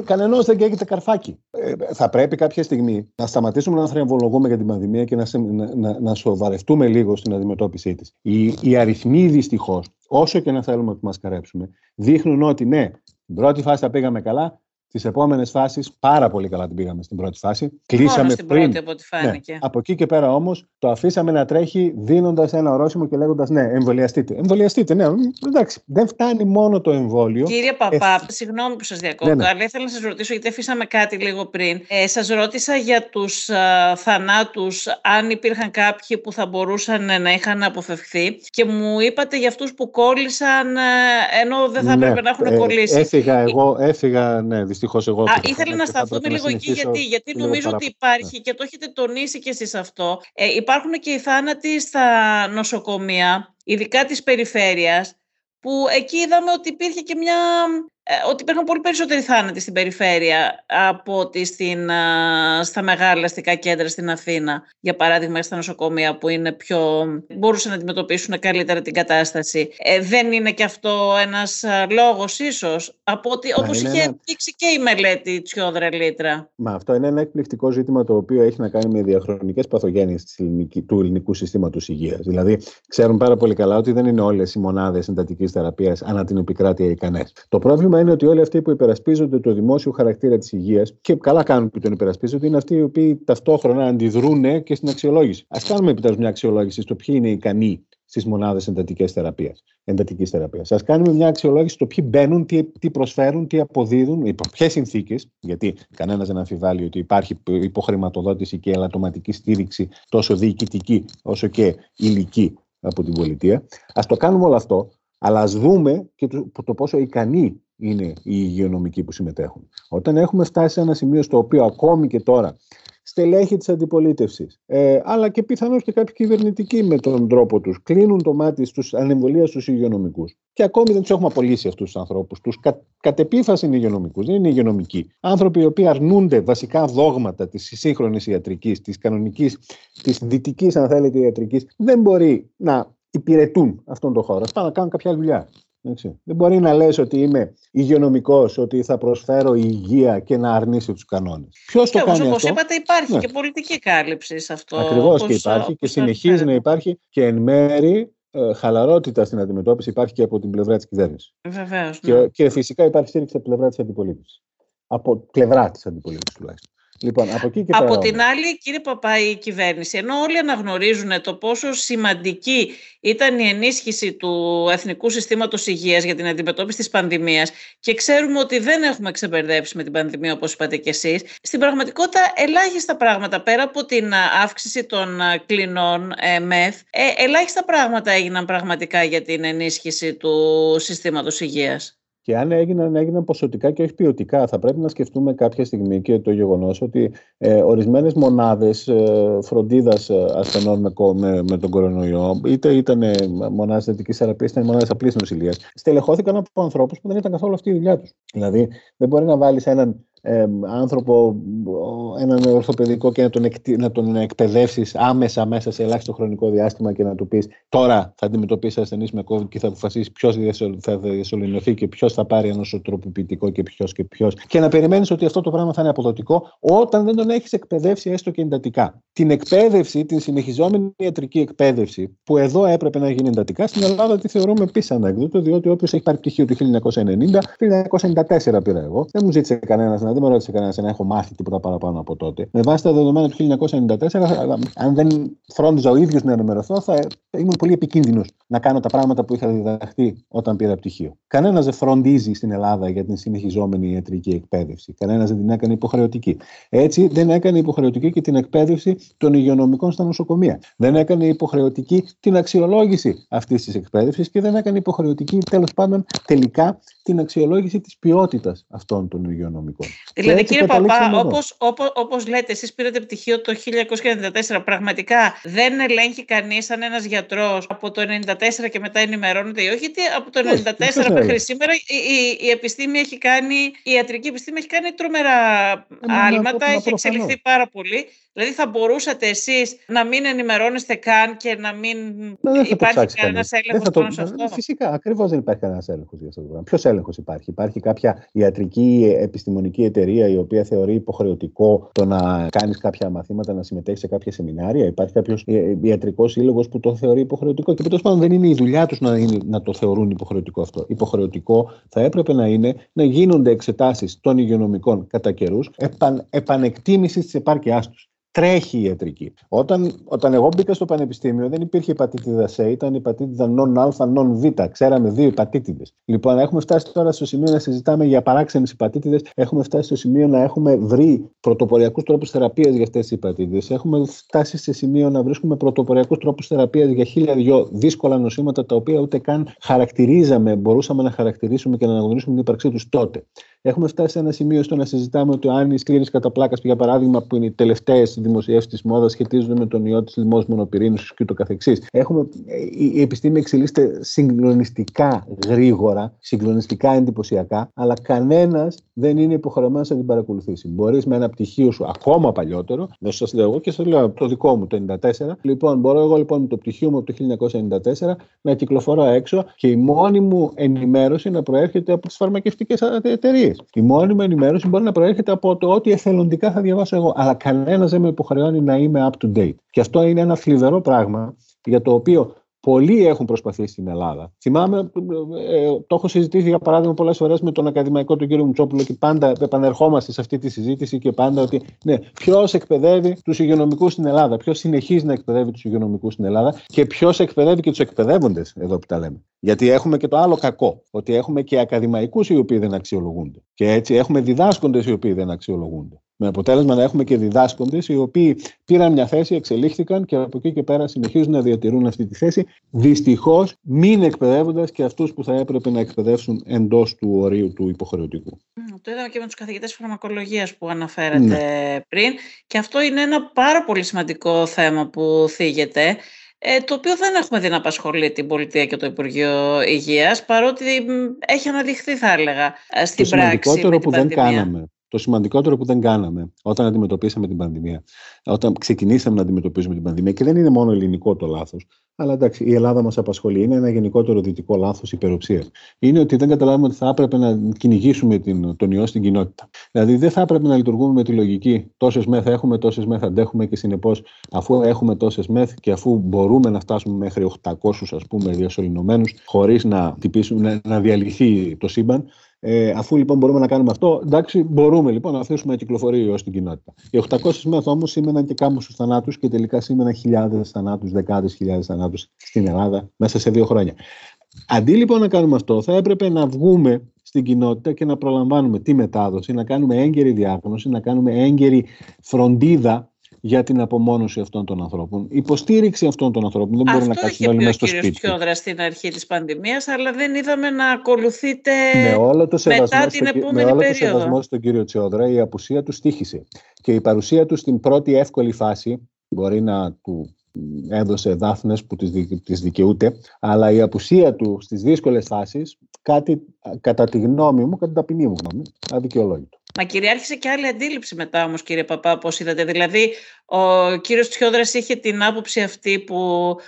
κανένα δεν καίγεται καρφάκι. Ε, θα πρέπει κάποια στιγμή να σταματήσουμε να θριαμβολογούμε για την πανδημία και να, να, να, να σοβαρευτούμε λίγο στην αντιμετώπιση της. Οι, οι αριθμοί δυστυχώς όσο και να θέλουμε να του μασκαρέψουμε, δείχνουν ότι ναι, την πρώτη φάση τα πήγαμε καλά, τις επόμενες φάσεις, πάρα πολύ καλά την πήγαμε στην πρώτη φάση. Κλείσαμε στην πριν. Πρώτη, από ό,τι ναι, φάνηκε. Ναι. Από εκεί και πέρα όμως το αφήσαμε να τρέχει δίνοντας ένα ορόσημο και λέγοντας ναι, εμβολιαστείτε. Εμβολιαστείτε, ναι. Εντάξει, δεν φτάνει μόνο το εμβόλιο. Κύριε Παπά, ε... συγγνώμη που σας διακόπτω, ναι, ναι. αλλά ήθελα να σας ρωτήσω, γιατί αφήσαμε κάτι λίγο πριν. Ε, σας ρώτησα για τους θανάτους, αν υπήρχαν κάποιοι που θα μπορούσαν να είχαν αποφευχθεί και μου είπατε για αυτούς που κόλλησαν ενώ δεν θα ναι, έπρεπε να έχουν ε, κολλήσει. Έφυγα εγώ, έφυγα, ναι, δυστυχώς εγώ. Α, ήθελα να σταθούμε λίγο εκεί, γιατί, γιατί νομίζω ότι υπάρχει και το έχετε τονίσει και εσείς αυτό. Ε, υπάρχουν και οι θάνατοι στα νοσοκομεία, ειδικά της περιφέρειας, που εκεί είδαμε ότι υπήρχε και μια ε, ότι υπήρχαν πολύ περισσότεροι θάνατοι στην περιφέρεια από ότι στην, στα μεγάλα αστικά κέντρα στην Αθήνα. Για παράδειγμα, στα νοσοκομεία που είναι πιο, μπορούσαν να αντιμετωπίσουν καλύτερα την κατάσταση. Ε, δεν είναι και αυτό ένας λόγος ίσως, από ότι όπως είχε ένα... δείξει και η μελέτη Τσιόδρα Λίτρα. Μα αυτό είναι ένα εκπληκτικό ζήτημα το οποίο έχει να κάνει με διαχρονικές παθογένειες του ελληνικού συστήματος υγείας. Δηλαδή, ξέρουν πάρα πολύ καλά ότι δεν είναι όλες οι μονάδες εντατικής θεραπείας ανά την επικράτεια ικανές. Το πρόβλημα πρόβλημα είναι ότι όλοι αυτοί που υπερασπίζονται το δημόσιο χαρακτήρα της υγείας και καλά κάνουν που τον υπερασπίζονται είναι αυτοί οι οποίοι ταυτόχρονα αντιδρούν και στην αξιολόγηση. Α κάνουμε επιτέλους μια αξιολόγηση στο ποιοι είναι ικανοί στις μονάδες εντατικής θεραπείας. Εντατικής θεραπείας. Ας κάνουμε μια αξιολόγηση στο ποιοι μπαίνουν, τι, τι προσφέρουν, τι αποδίδουν, υπό ποιες συνθήκες, γιατί κανένας δεν αμφιβάλλει ότι υπάρχει υποχρηματοδότηση και ελαττωματική στήριξη τόσο διοικητική όσο και υλική από την πολιτεία. Α το κάνουμε όλο αυτό, αλλά ας δούμε και το, το πόσο ικανοί είναι οι υγειονομικοί που συμμετέχουν. Όταν έχουμε φτάσει σε ένα σημείο στο οποίο ακόμη και τώρα στελέχη της αντιπολίτευσης, ε, αλλά και πιθανώς και κάποιοι κυβερνητικοί με τον τρόπο τους, κλείνουν το μάτι στους ανεμβολία στους υγειονομικούς. Και ακόμη δεν τους έχουμε απολύσει αυτούς τους ανθρώπους. Τους κα, κατ' επίφαση είναι υγειονομικούς, δεν είναι υγειονομικοί. Άνθρωποι οι οποίοι αρνούνται βασικά δόγματα της σύγχρονης ιατρικής, της κανονικής, της δυτικής αν θέλετε ιατρικής, δεν μπορεί να υπηρετούν αυτόν τον χώρο. Πάνε να κάνουν κάποια δουλειά. Έτσι. Δεν μπορεί να λες ότι είμαι υγειονομικός, ότι θα προσφέρω υγεία και να αρνήσει τους κανόνες. Ποιος το κάνει όπως είπατε, υπάρχει ναι. και πολιτική κάλυψη σε αυτό. Ακριβώς και υπάρχει και συνεχίζει να υπάρχει και εν μέρη ε, χαλαρότητα στην αντιμετώπιση υπάρχει και από την πλευρά της κυβέρνησης. Βεβαίως. Ναι. Και, και φυσικά υπάρχει στήριξη από την πλευρά της αντιπολίτευσης. Από πλευρά της αντιπολίτευσης τουλάχιστον. Λοιπόν, από, εκεί και από την άλλη, κύριε Παπά, η κυβέρνηση, ενώ όλοι αναγνωρίζουν το πόσο σημαντική ήταν η ενίσχυση του Εθνικού Συστήματος Υγείας για την αντιμετώπιση της πανδημίας και ξέρουμε ότι δεν έχουμε ξεπερδέψει με την πανδημία, όπως είπατε και εσείς, στην πραγματικότητα ελάχιστα πράγματα, πέρα από την αύξηση των κλινών ε, ΜΕΘ, ε, ελάχιστα πράγματα έγιναν πραγματικά για την ενίσχυση του συστήματος υγείας. Και αν έγιναν, έγιναν ποσοτικά και όχι ποιοτικά. Θα πρέπει να σκεφτούμε κάποια στιγμή και το γεγονός ότι ε, ορισμένες μονάδες ε, φροντίδας ε, ασθενών με, με, με, τον κορονοϊό, είτε ήταν ε, μονάδες θετικής θεραπείας, είτε μονάδες απλής νοσηλείας, στελεχώθηκαν από ανθρώπους που δεν ήταν καθόλου αυτή η δουλειά τους. Δηλαδή, δεν μπορεί να βάλεις έναν ε, άνθρωπο, έναν ορθοπαιδικό και να τον, εκ, να τον εκπαιδεύσεις άμεσα μέσα σε ελάχιστο χρονικό διάστημα και να του πεις τώρα θα αντιμετωπίσεις ασθενείς με COVID και θα αποφασίσεις ποιος θα διασωληνωθεί και ποιος θα πάρει ένα νοσοτροποποιητικό και ποιος και ποιος. Και να περιμένεις ότι αυτό το πράγμα θα είναι αποδοτικό όταν δεν τον έχεις εκπαιδεύσει έστω και εντατικά. Την εκπαίδευση, την συνεχιζόμενη ιατρική εκπαίδευση, που εδώ έπρεπε να γίνει εντατικά, στην Ελλάδα τη θεωρούμε επίση ανέκδοτο, διότι όποιος έχει πάρει πτυχίο του 1990, 1994 πήρα εγώ, δεν μου ζήτησε κανένας να εμένα, δεν με ρώτησε κανένας να έχω μάθει τίποτα παραπάνω από τότε. Με βάση τα δεδομένα του 1994, αν δεν φρόντιζα ο ίδιος να ενημερωθώ, θα ήμουν πολύ επικίνδυνος να κάνω τα πράγματα που είχα διδαχθεί όταν πήρα πτυχίο. Κανένας δεν φροντίζει στην Ελλάδα για την συνεχιζόμενη ιατρική εκπαίδευση. Κανένας δεν την έκανε υποχρεωτική. Έτσι, δεν έκανε υποχρεωτική και την εκπαίδευση των υγειονομικών στα νοσοκομεία. Δεν έκανε υποχρεωτική την αξιολόγηση αυτής της εκπαίδευσης και δεν έκανε υποχρεωτική, τέλος πάντων, τελικά την αξιολόγηση της ποιότητας αυτών των υγειονομικών. Δηλαδή, κύριε Παπά, όπως όπως, όπως λέτε, εσείς πήρατε πτυχίο το 1994, πραγματικά δεν ελέγχει κανείς αν ένας γιατρός από το 1994 και μετά ενημερώνεται ή όχι, γιατί από το 1994 μέχρι σήμερα η, η, η, επιστήμη έχει κάνει, η ιατρική επιστήμη έχει κάνει τρομερά ε, άλματα, έχει εξελιχθεί πάρα πολύ. Δηλαδή θα μπορούσατε εσείς να μην ενημερώνεστε καν και να μην δεν υπάρχει κανένας έλεγχος πάνω σε αυτό; Φυσικά, ακριβώς δεν υπάρχει κανένας έλεγχος για αυτό το πράγμα. Ποιος έλεγχος υπάρχει; Υπάρχει κάποια ιατρική επιστημονική εταιρεία η οποία θεωρεί υποχρεωτικό το να κάνεις κάποια μαθήματα, να συμμετέχεις σε κάποια σεμινάρια. Υπάρχει κάποιος ιατρικός σύλλογος που το θεωρεί υποχρεωτικό. Και τέλο πάντων δεν είναι η δουλειά τους να, να το θεωρούν υποχρεωτικό αυτό. Υποχρεωτικό θα έπρεπε να είναι να γίνονται εξετάσεις των υγειονομικών κατά καιρούς επαν, επανεκτίμησης της επάρκειάς τους τρέχει η ιατρική. Όταν, όταν εγώ μπήκα στο πανεπιστήμιο δεν υπήρχε υπατήτηδα C, ήταν υπατήτηδα non α, non β. Ξέραμε δύο υπατήτηδες. Λοιπόν, έχουμε φτάσει τώρα στο σημείο να συζητάμε για παράξενες υπατήτηδες. Έχουμε φτάσει στο σημείο να έχουμε βρει πρωτοποριακούς τρόπους θεραπείας για αυτές τις υπατήτηδες. Έχουμε φτάσει σε σημείο να βρίσκουμε πρωτοποριακούς τρόπους θεραπείας για χίλια δυο δύσκολα νοσήματα τα οποία ούτε καν χαρακτηρίζαμε, μπορούσαμε να χαρακτηρίσουμε και να αναγνωρίσουμε την ύπαρξή τους τότε. Έχουμε φτάσει σε ένα σημείο στο να συζητάμε ότι αν οι σκλήρε κατά πλάκας, για παράδειγμα, που είναι οι τελευταίες δημοσιεύσεις της μόδας, σχετίζονται με τον ιό της λοιμός μονοπυρήνου και το καθεξής. Έχουμε, η επιστήμη εξελίσσεται συγκλονιστικά γρήγορα, συγκλονιστικά εντυπωσιακά, αλλά κανένας δεν είναι υποχρεωμένος να την παρακολουθήσει. Μπορείς με ένα πτυχίο σου ακόμα παλιότερο, δεν σας λέω εγώ και σας λέω το δικό μου το 1994. Λοιπόν, μπορώ εγώ λοιπόν με το πτυχίο μου από το 1994 να κυκλοφορώ έξω και η μόνη μου ενημέρωση να προέρχεται από τις φαρμακευτικές εταιρείες. Η μόνιμη ενημέρωση μπορεί να προέρχεται από το ότι εθελοντικά θα διαβάσω εγώ. Αλλά κανένας δεν με υποχρεώνει να είμαι up to date. Και αυτό είναι ένα θλιβερό πράγμα για το οποίο Πολλοί έχουν προσπαθήσει στην Ελλάδα. Θυμάμαι, ε, το έχω συζητήσει για παράδειγμα πολλές φορές με τον ακαδημαϊκό τον κύριο Μουτσόπουλο και πάντα επανερχόμαστε σε αυτή τη συζήτηση και πάντα ότι ναι, ποιος εκπαιδεύει τους υγειονομικούς στην Ελλάδα, ποιος συνεχίζει να εκπαιδεύει τους υγειονομικούς στην Ελλάδα και ποιος εκπαιδεύει και τους εκπαιδεύοντες, εδώ που τα λέμε. Γιατί έχουμε και το άλλο κακό, ότι έχουμε και ακαδημαϊκούς οι οποίοι δεν αξιολογούνται. Και έτσι έχουμε διδάσκοντες οι οποίοι δεν αξιολογούνται. Με αποτέλεσμα να έχουμε και διδάσκοντες οι οποίοι πήραν μια θέση, εξελίχθηκαν και από εκεί και πέρα συνεχίζουν να διατηρούν αυτή τη θέση. Δυστυχώς, μην εκπαιδεύοντας και αυτούς που θα έπρεπε να εκπαιδεύσουν εντός του ορίου του υποχρεωτικού. Το είδαμε και με τους καθηγητές φαρμακολογίας που αναφέρατε ναι. πριν. Και αυτό είναι ένα πάρα πολύ σημαντικό θέμα που θίγεται. Ε, το οποίο δεν έχουμε δει να απασχολεί την πολιτεία και το Υπουργείο Υγείας, παρότι έχει αναδειχθεί, θα έλεγα, στην το πράξη. Το που δεν κάναμε το σημαντικότερο που δεν κάναμε όταν αντιμετωπίσαμε την πανδημία, όταν ξεκινήσαμε να αντιμετωπίσουμε την πανδημία, και δεν είναι μόνο ελληνικό το λάθος, αλλά εντάξει, η Ελλάδα μας απασχολεί, είναι ένα γενικότερο δυτικό λάθος υπεροψίας. Είναι ότι δεν καταλάβουμε ότι θα έπρεπε να κυνηγήσουμε την, τον ιό στην κοινότητα. Δηλαδή, δεν θα έπρεπε να λειτουργούμε με τη λογική τόσες μεθ έχουμε, τόσες μεθ αντέχουμε και συνεπώς, αφού έχουμε τόσες μεθ και αφού μπορούμε να φτάσουμε μέχρι 800 ας πούμε διασωληνωμένους, χωρίς να, να, να διαλυθεί το σύμπαν, ε, αφού λοιπόν μπορούμε να κάνουμε αυτό, εντάξει, μπορούμε λοιπόν να αφήσουμε να κυκλοφορεί ως την κοινότητα. Οι 800 μέρε όμως σήμαιναν και κάμωσου θανάτους και τελικά σήμαιναν χιλιάδες θανάτους, δεκάδες χιλιάδες θανάτους στην Ελλάδα μέσα σε δύο χρόνια. Αντί λοιπόν να κάνουμε αυτό, θα έπρεπε να βγούμε στην κοινότητα και να προλαμβάνουμε τη μετάδοση, να κάνουμε έγκαιρη διάγνωση, να κάνουμε έγκαιρη φροντίδα για την απομόνωση αυτών των ανθρώπων. Υποστήριξη αυτών των ανθρώπων. Δεν μπορεί να κάτσουν όλοι μέσα στο σπίτι. Αυτό είχε πει ο στην αρχή της πανδημίας, αλλά δεν είδαμε να ακολουθείτε με όλο το μετά την επόμενη με όλο περίοδο. το σεβασμό στον κύριο Τσιόδρα, η απουσία του στήχησε. Και η παρουσία του στην πρώτη εύκολη φάση μπορεί να του έδωσε δάφνες που τις δικαιούται, αλλά η απουσία του στις δύσκολες φάσεις, κάτι κατά τη γνώμη μου, κατά την ταπεινή μου γνώμη, αδικαιολόγητο. Μα κυριάρχησε και άλλη αντίληψη μετά όμως κύριε Παπά, πώς είδατε. Δηλαδή ο κύριος Τσιόδρας είχε την άποψη αυτή που,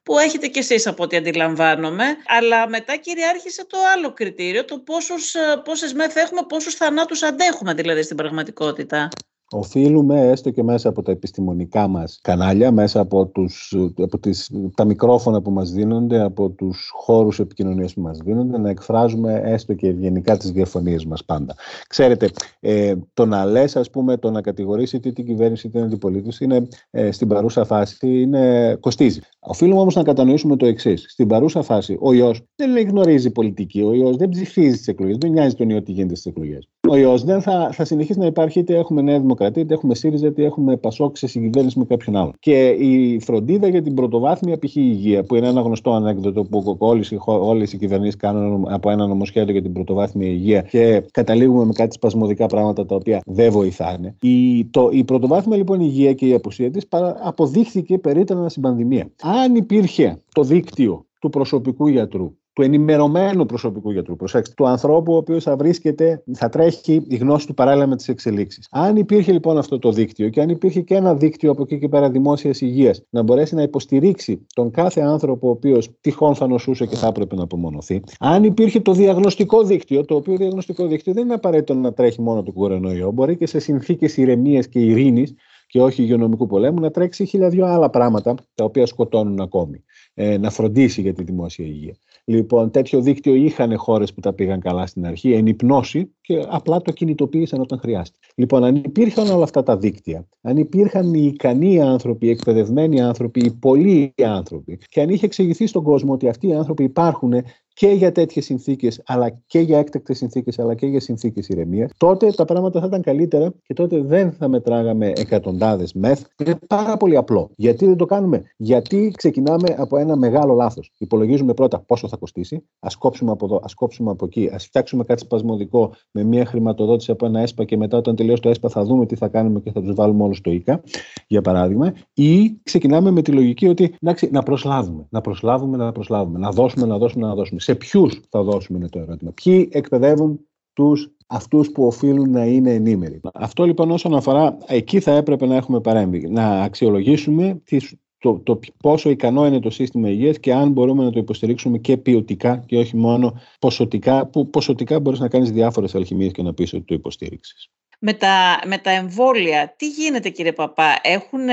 που έχετε κι εσείς από ό,τι αντιλαμβάνομαι, αλλά μετά κυριάρχησε το άλλο κριτήριο, το πόσους, πόσες μεθ έχουμε, πόσους θανάτους αντέχουμε δηλαδή στην πραγματικότητα. Οφείλουμε έστω και μέσα από τα επιστημονικά μας κανάλια, μέσα από, τους, από τις, τα μικρόφωνα που μας δίνονται, από τους χώρους επικοινωνίας που μας δίνονται, να εκφράζουμε έστω και ευγενικά τις διαφωνίες μας πάντα. Ξέρετε, ε, το να λες, ας πούμε, το να κατηγορήσει είτε την κυβέρνηση είτε την αντιπολίτευση είναι ε, στην παρούσα φάση είναι, κοστίζει. Οφείλουμε όμως να κατανοήσουμε το εξής. Στην παρούσα φάση, ο ιός δεν γνωρίζει πολιτική, ο ιός δεν ψηφίζει τις εκλογές, δεν νοιάζει τον ιό τι γίνεται στις εκλογές. Ο ιός δεν θα, θα συνεχίσει να υπάρχει είτε έχουμε Νέα Δημοκρατία, είτε έχουμε ΣΥΡΙΖΑ, είτε έχουμε Πασόκ σε συγκυβέρνηση με κάποιον άλλον. Και η φροντίδα για την πρωτοβάθμια π.χ. υγεία, που είναι ένα γνωστό ανέκδοτο που όλες οι κυβερνήσεις κάνουν από ένα νομοσχέδιο για την πρωτοβάθμια υγεία και καταλήγουμε με κάτι σπασμωδικά πράγματα τα οποία δεν βοηθάνε. Η, το, η πρωτοβάθμια λοιπόν υγεία και η απουσία της αποδείχθηκε περίτρανα στην πανδημία. Αν υπήρχε το δίκτυο του προσωπικού γιατρού του ενημερωμένου προσωπικού γιατρού. Προσέξτε, του ανθρώπου ο οποίος θα βρίσκεται, θα τρέχει η γνώση του παράλληλα με τις εξελίξεις. Αν υπήρχε λοιπόν αυτό το δίκτυο και αν υπήρχε και ένα δίκτυο από εκεί και πέρα δημόσιας υγείας να μπορέσει να υποστηρίξει τον κάθε άνθρωπο ο οποίος τυχόν θα νοσούσε και θα έπρεπε να απομονωθεί. Αν υπήρχε το διαγνωστικό δίκτυο, το οποίο διαγνωστικό δίκτυο δεν είναι απαραίτητο να τρέχει μόνο το κορονοϊό, μπορεί και σε συνθήκες ηρεμίας και ειρήνης και όχι υγειονομικού πολέμου να τρέξει χίλια δυο άλλα πράγματα τα οποία σκοτώνουν ακόμη. Ε, να φροντίσει για τη δημόσια υγεία. Λοιπόν, τέτοιο δίκτυο είχαν χώρες που τα πήγαν καλά στην αρχή, εν υπνώση και απλά το κινητοποίησαν όταν χρειάστηκε. Λοιπόν, αν υπήρχαν όλα αυτά τα δίκτυα, αν υπήρχαν οι ικανοί άνθρωποι, οι εκπαιδευμένοι άνθρωποι, οι πολλοί άνθρωποι, και αν είχε εξηγηθεί στον κόσμο ότι αυτοί οι άνθρωποι υπάρχουν και για τέτοιες συνθήκες, αλλά και για έκτακτες συνθήκες, αλλά και για συνθήκες ηρεμίας, τότε τα πράγματα θα ήταν καλύτερα και τότε δεν θα μετράγαμε εκατοντάδες μεθ. Είναι πάρα πολύ απλό. Γιατί δεν το κάνουμε, Γιατί ξεκινάμε από ένα μεγάλο λάθος. Υπολογίζουμε πρώτα πόσο θα κοστίσει, ας κόψουμε από εδώ, ας κόψουμε από εκεί, ας φτιάξουμε κάτι σπασμωδικό με μια χρηματοδότηση από ένα ΕΣΠΑ και μετά όταν τελειώσει το ΕΣΠΑ θα δούμε τι θα κάνουμε και θα τους βάλουμε όλους στο ΙΚΑ, για παράδειγμα. Ή ξεκινάμε με τη λογική ότι εντάξει, να προσλάβουμε, να προσλάβουμε, να προσλάβουμε, να δώσουμε, να δώσουμε, να δώσουμε σε ποιους θα δώσουμε είναι το ερώτημα. Ποιοι εκπαιδεύουν τους αυτούς που οφείλουν να είναι ενήμεροι. Αυτό λοιπόν όσον αφορά, εκεί θα έπρεπε να έχουμε παρέμβει, να αξιολογήσουμε το, το πόσο ικανό είναι το σύστημα υγείας και αν μπορούμε να το υποστηρίξουμε και ποιοτικά και όχι μόνο ποσοτικά, που ποσοτικά μπορείς να κάνεις διάφορες αλχημίες και να πεις ότι το υποστήριξες. Με τα, με τα εμβόλια, τι γίνεται κύριε Παπά, έχουν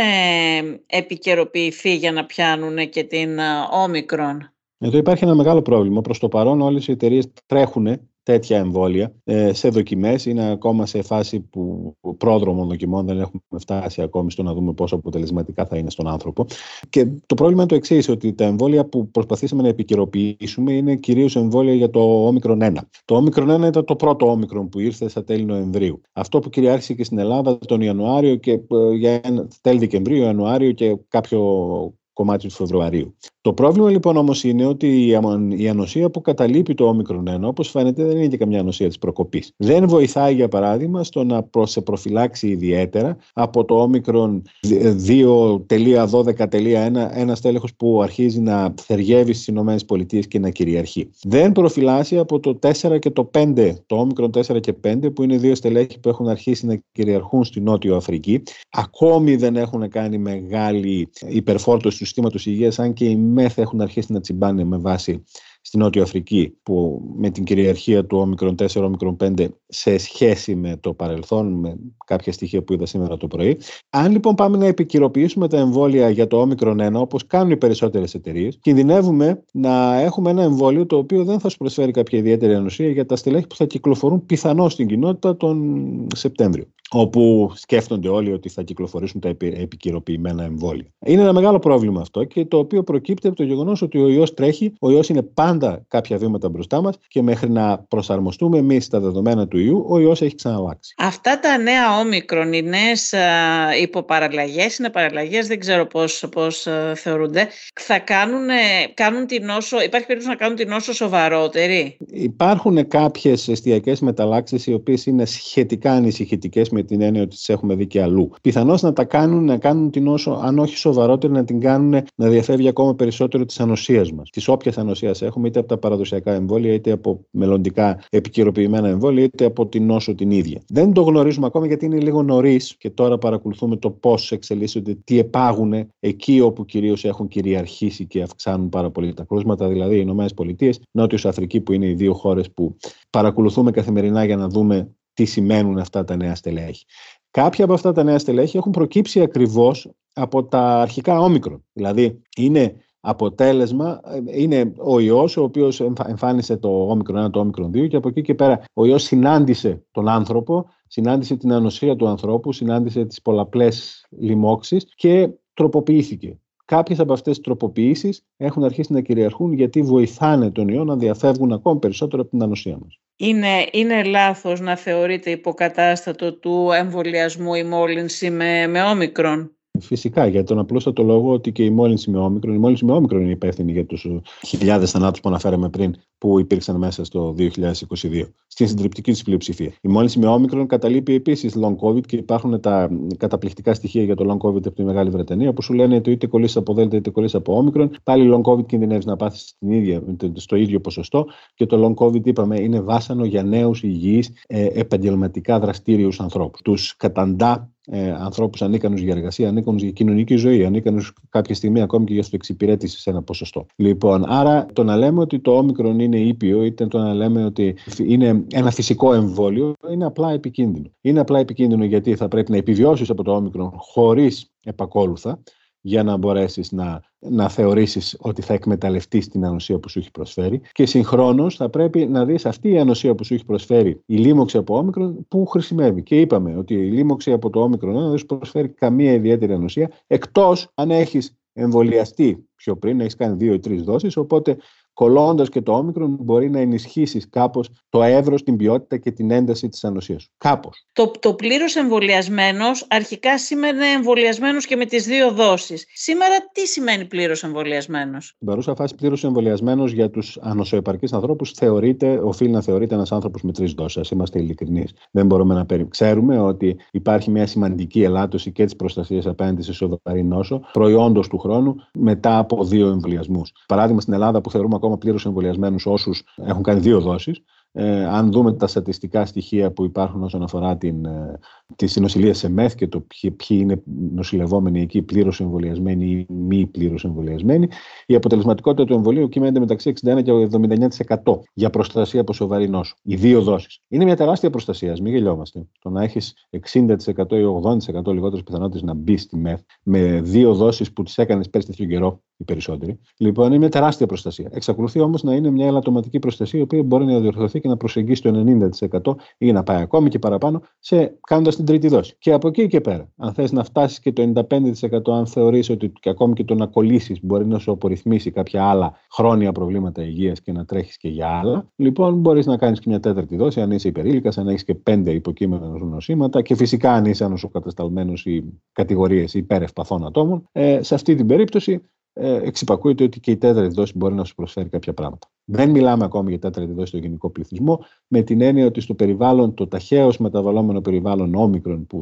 επικαιροποιηθεί για να πιάνουν και την όμικρον. Εδώ υπάρχει ένα μεγάλο πρόβλημα. Προς το παρόν όλες οι εταιρείες τρέχουν τέτοια εμβόλια ε, σε δοκιμές. Είναι ακόμα σε φάση που πρόδρομων δοκιμών δεν έχουμε φτάσει ακόμη στο να δούμε πόσο αποτελεσματικά θα είναι στον άνθρωπο. Και το πρόβλημα είναι το εξής, ότι τα εμβόλια που προσπαθήσαμε να επικαιροποιήσουμε είναι κυρίως εμβόλια για το όμικρον 1. Το όμικρον 1 ήταν το πρώτο όμικρον που ήρθε στα τέλη Νοεμβρίου. Αυτό που κυριάρχησε και στην Ελλάδα τον Ιανουάριο και ε, για τέλη Δεκεμβρίου, Ιανουάριο και κάποιο κομμάτι του Φεβρουαρίου. Το πρόβλημα λοιπόν όμως είναι ότι η ανοσία που καταλείπει το όμικρον 1, όπως φαίνεται, δεν είναι και καμιά ανοσία της προκοπής. Δεν βοηθάει, για παράδειγμα, στο να σε προφυλάξει ιδιαίτερα από το όμικρον 2.12.1, ένα τέλεχο που αρχίζει να θεργεύει στις ΗΠΑ και να κυριαρχεί. Δεν προφυλάσσει από το 4 και το 5, το όμικρον 4 και 5, που είναι δύο στελέχοι που έχουν αρχίσει να κυριαρχούν στη Νότιο Αφρική. Ακόμη δεν έχουν κάνει μεγάλη υπερφόρτωση του συστήματος υγείας, αν και οι ΜΕΘ έχουν αρχίσει να τσιμπάνε με βάση στην Νότια Αφρική που με την κυριαρχία του όμικρον 4, όμικρον 5 σε σχέση με το παρελθόν, με κάποια στοιχεία που είδα σήμερα το πρωί. Αν λοιπόν πάμε να επικυροποιήσουμε τα εμβόλια για το όμικρον 1, όπως κάνουν οι περισσότερες εταιρείες, κινδυνεύουμε να έχουμε ένα εμβόλιο το οποίο δεν θα σου προσφέρει κάποια ιδιαίτερη ανοσία για τα στελέχη που θα κυκλοφορούν πιθανώς στην κοινότητα τον Σεπτέμβριο όπου σκέφτονται όλοι ότι θα κυκλοφορήσουν τα επικυροποιημένα εμβόλια. Είναι ένα μεγάλο πρόβλημα αυτό και το οποίο προκύπτει από το γεγονός ότι ο ιός τρέχει, ο ιός είναι πάντα κάποια βήματα μπροστά μας και μέχρι να προσαρμοστούμε εμείς στα δεδομένα του ιού, ο ιός έχει ξαναλλάξει. Αυτά τα νέα όμικρον, οι νέε υποπαραλλαγές, είναι παραλλαγές, δεν ξέρω πώς πώς, θεωρούνται, θα κάνουν, κάνουν την νόσο, υπάρχει περίπτωση να κάνουν την νόσο σοβαρότερη; Υπάρχουν κάποιες εστιακές μεταλλάξεις οι οποίες είναι σχετικά ανησυχητικές με την έννοια ότι τις έχουμε δει και αλλού. Πιθανώς να τα κάνουν, να κάνουν την όσο, αν όχι σοβαρότερη, να την κάνουν να διαφεύγει ακόμα περισσότερο της ανοσίας μας. Της όποιας ανοσίας έχουμε, είτε από τα παραδοσιακά εμβόλια, είτε από μελλοντικά επικαιροποιημένα εμβόλια, είτε από την νόσο την ίδια. Δεν το γνωρίζουμε ακόμα γιατί είναι λίγο νωρίς και τώρα παρακολουθούμε το πώς εξελίσσονται, τι επάγουν εκεί όπου κυρίως έχουν κυριαρχήσει και αυξάνουν πάρα πολύ τα κρούσματα, δηλαδή οι ΗΠΑ, Νότιος Αφρική, που είναι οι δύο χώρες που παρακολουθούμε καθημερινά για να δούμε τι σημαίνουν αυτά τα νέα στελέχη. Κάποια από αυτά τα νέα στελέχη έχουν προκύψει ακριβώς από τα αρχικά όμικρον. Δηλαδή, είναι αποτέλεσμα, είναι ο ιός ο οποίος εμφάνισε το όμικρον 1, το όμικρον 2 και από εκεί και πέρα ο ιός συνάντησε τον άνθρωπο, συνάντησε την ανοσία του ανθρώπου, συνάντησε τις πολλαπλές λοιμώξεις και τροποποιήθηκε. Κάποιες από αυτές τις τροποποιήσεις έχουν αρχίσει να κυριαρχούν γιατί βοηθάνε τον ιό να διαφεύγουν ακόμη περισσότερο από την ανοσία μας. Είναι, είναι λάθος να θεωρείται υποκατάστατο του εμβολιασμού η μόλυνση με, με όμικρον; Φυσικά, για τον απλούστατο λόγο ότι και η μόλυνση με όμικρον, η μόλυνση με όμικρον είναι υπεύθυνη για τους χιλιάδες θανάτους που αναφέραμε πριν που υπήρξαν μέσα στο 2022, στην συντριπτική της πλειοψηφία. Η μόλυνση με όμικρον καταλείπει επίσης long COVID και υπάρχουν τα καταπληκτικά στοιχεία για το long COVID από τη Μεγάλη Βρετανία που σου λένε ότι είτε κολλήσει από Δέλτα είτε κολλήσει από όμικρον. Πάλι long COVID κινδυνεύεις να πάθεις στο ίδιο ποσοστό και το long COVID, είπαμε, είναι βάσανο για νέους υγιείς ε, επαγγελματικά δραστήριους ανθρώπους. Τους καταντά ε, ανθρώπους ανίκανους για εργασία, ανίκανους για κοινωνική ζωή, ανίκανους κάποια στιγμή ακόμη και για εξυπηρέτηση σε ένα ποσοστό. Λοιπόν, άρα το να λέμε ότι το όμικρον είναι ήπιο, είτε το να λέμε ότι είναι ένα φυσικό εμβόλιο, είναι απλά επικίνδυνο. Είναι απλά επικίνδυνο γιατί θα πρέπει να επιβιώσεις από το όμικρον χωρίς επακόλουθα για να μπορέσεις να, να θεωρήσεις ότι θα εκμεταλλευτείς την ανοσία που σου έχει προσφέρει και συγχρόνως θα πρέπει να δεις αυτή η ανοσία που σου έχει προσφέρει η λίμωξη από όμικρον που χρησιμεύει. Και είπαμε ότι η λίμωξη από το όμικρον δεν σου προσφέρει καμία ιδιαίτερη ανοσία εκτός αν έχεις εμβολιαστεί πιο πριν, έχεις κάνει δύο ή τρεις δόσεις. Οπότε κολλώντας και το όμικρον, μπορεί να ενισχύσεις κάπως το εύρος, την ποιότητα και την ένταση της ανοσίας σου. Κάπως. Το, το πλήρως εμβολιασμένος αρχικά σήμερα εμβολιασμένος και με τις δύο δόσεις. Σήμερα τι σημαίνει πλήρως εμβολιασμένος; Στην παρούσα φάση, πλήρως εμβολιασμένος για τους ανοσοεπαρκεί ανθρώπους θεωρείται, οφείλει να θεωρείται ένας άνθρωπος με τρεις δόσεις. Α είμαστε ειλικρινείς. Δεν μπορούμε να περι... Ξέρουμε ότι υπάρχει μια σημαντική ελάττωση και της προστασίας απέναντι σε σοβαρή νόσο προϊόντος του χρόνου μετά από δύο εμβολιασμούς. Παράδειγμα, στην Ελλάδα που θεωρούμε ακόμα πλήρως εμβολιασμένους όσους έχουν κάνει δύο δόσεις, ε, αν δούμε τα στατιστικά στοιχεία που υπάρχουν όσον αφορά την, ε, τη συνοσηλεία σε ΜΕΘ και το ποιοι, ποιοι είναι νοσηλευόμενοι εκεί πλήρως εμβολιασμένοι ή μη πλήρως εμβολιασμένοι, η αποτελεσματικότητα του εμβολίου κυμαίνεται μεταξύ 61 και 79% για προστασία από σοβαρή νόσο. Οι δύο δόσεις. Είναι μια τεράστια προστασία, μην γελιόμαστε. Το να έχεις 60% ή 80% λιγότερες πιθανότητες να μπεις στη ΜΕΘ με δύο δόσεις που τις έκανες πέρσι τέτοιο καιρό οι περισσότεροι. Λοιπόν, είναι μια τεράστια προστασία. Εξακολουθεί όμως να είναι μια ελαττωματική προστασία, η οποία μπορεί να διορθωθεί και να προσεγγίσει το 90% ή να πάει ακόμη και παραπάνω, σε, κάνοντας την τρίτη δόση. Και από εκεί και πέρα, αν θες να φτάσεις και το 95%, αν θεωρείς ότι και ακόμη και το να κολλήσεις μπορεί να σου απορριθμίσει κάποια άλλα χρόνια προβλήματα υγείας και να τρέχεις και για άλλα, λοιπόν, μπορείς να κάνεις και μια τέταρτη δόση, αν είσαι υπερήλικας, αν έχεις και πέντε υποκείμενα νοσήματα και φυσικά αν είσαι ανοσοκατασταλμένος ή κατηγορίες υπερευπαθών ατόμων. Ε, σε αυτή την περίπτωση ε, εξυπακούεται ότι και η τέταρτη δόση μπορεί να σου προσφέρει κάποια πράγματα. Δεν μιλάμε ακόμη για τέταρτη δόση στο γενικό πληθυσμό, με την έννοια ότι στο περιβάλλον, το ταχαίως μεταβαλλόμενο περιβάλλον όμικρον που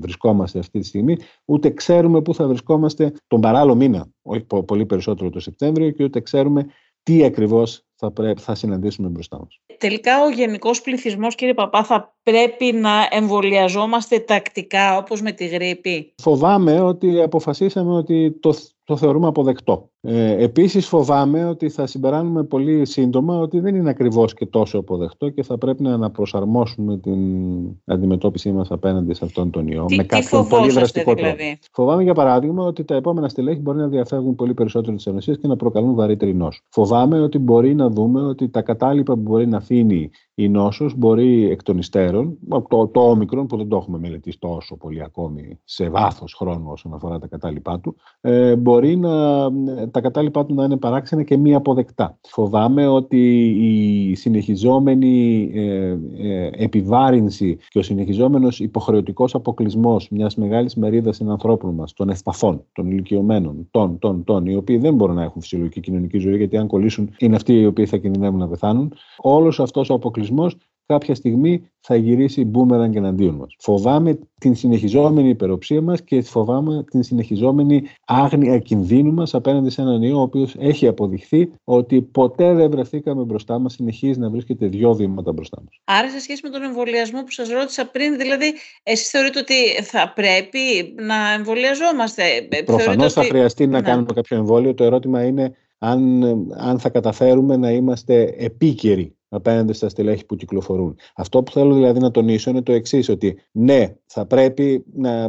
βρισκόμαστε αυτή τη στιγμή, ούτε ξέρουμε πού θα βρισκόμαστε τον παράλληλο μήνα, όχι πολύ περισσότερο το Σεπτέμβριο, και ούτε ξέρουμε τι ακριβώς θα, θα συναντήσουμε μπροστά μας. Τελικά ο γενικός πληθυσμός, κύριε Παπά, θα πρέπει να εμβολιαζόμαστε τακτικά όπως με τη γρήπη; Φοβάμαι ότι αποφασίσαμε ότι το, το θεωρούμε αποδεκτό. Ε, επίσης φοβάμαι ότι θα συμπεράνουμε πολύ σύντομα ότι δεν είναι ακριβώς και τόσο αποδεκτό και θα πρέπει να αναπροσαρμόσουμε την αντιμετώπιση μας απέναντι σε αυτόν τον ιό τι, με κάποιον πολύ δραστικό δηλαδή; τρόπο. Φοβάμαι για παράδειγμα ότι τα επόμενα στελέχη μπορεί να διαφεύγουν πολύ περισσότερο τις ενωσίες και να προκαλούν βαρύτερη νόσο. Φοβάμαι ότι μπορεί να δούμε ότι τα κατάλοιπα που μπορεί να αφήνει η νόσος μπορεί εκ των υστέρων, το, το όμικρον που δεν το έχουμε μελετήσει τόσο πολύ ακόμη σε βάθος χρόνου όσον αφορά τα κατάλοιπά του, ε, μπορεί να, τα κατάλοιπά του να είναι παράξενα και μη αποδεκτά. Φοβάμαι ότι η συνεχιζόμενη ε, ε, επιβάρυνση και ο συνεχιζόμενος υποχρεωτικός αποκλεισμός μιας μεγάλης μερίδας ανθρώπων μας, των ευπαθών, των ηλικιωμένων, των, των, των, οι οποίοι δεν μπορούν να έχουν φυσιολογική κοινωνική ζωή γιατί αν κολλήσουν είναι αυτοί οι οποίοι θα κινδυνεύουν να πεθάνουν. Όλος αυτός ο αποκλεισμός κάποια στιγμή θα γυρίσει μπούμεραν και εναντίον μας. Φοβάμαι την συνεχιζόμενη υπεροψία μας και φοβάμαι την συνεχιζόμενη άγνοια κινδύνου μας απέναντι σε έναν ιό ο οποίος έχει αποδειχθεί ότι ποτέ δεν βρεθήκαμε μπροστά μας, συνεχίζει να βρίσκεται δυο βήματα μπροστά μας. Άρα σε σχέση με τον εμβολιασμό που σας ρώτησα πριν, δηλαδή εσείς θεωρείτε ότι θα πρέπει να εμβολιαζόμαστε; Προφανώς θα χρειαστεί να, να κάνουμε κάποιο εμβόλιο. Το ερώτημα είναι αν, αν θα καταφέρουμε να είμαστε επίκαιροι απέναντι στα στελέχη που κυκλοφορούν. Αυτό που θέλω δηλαδή να τονίσω είναι το εξής, ότι ναι, θα πρέπει να,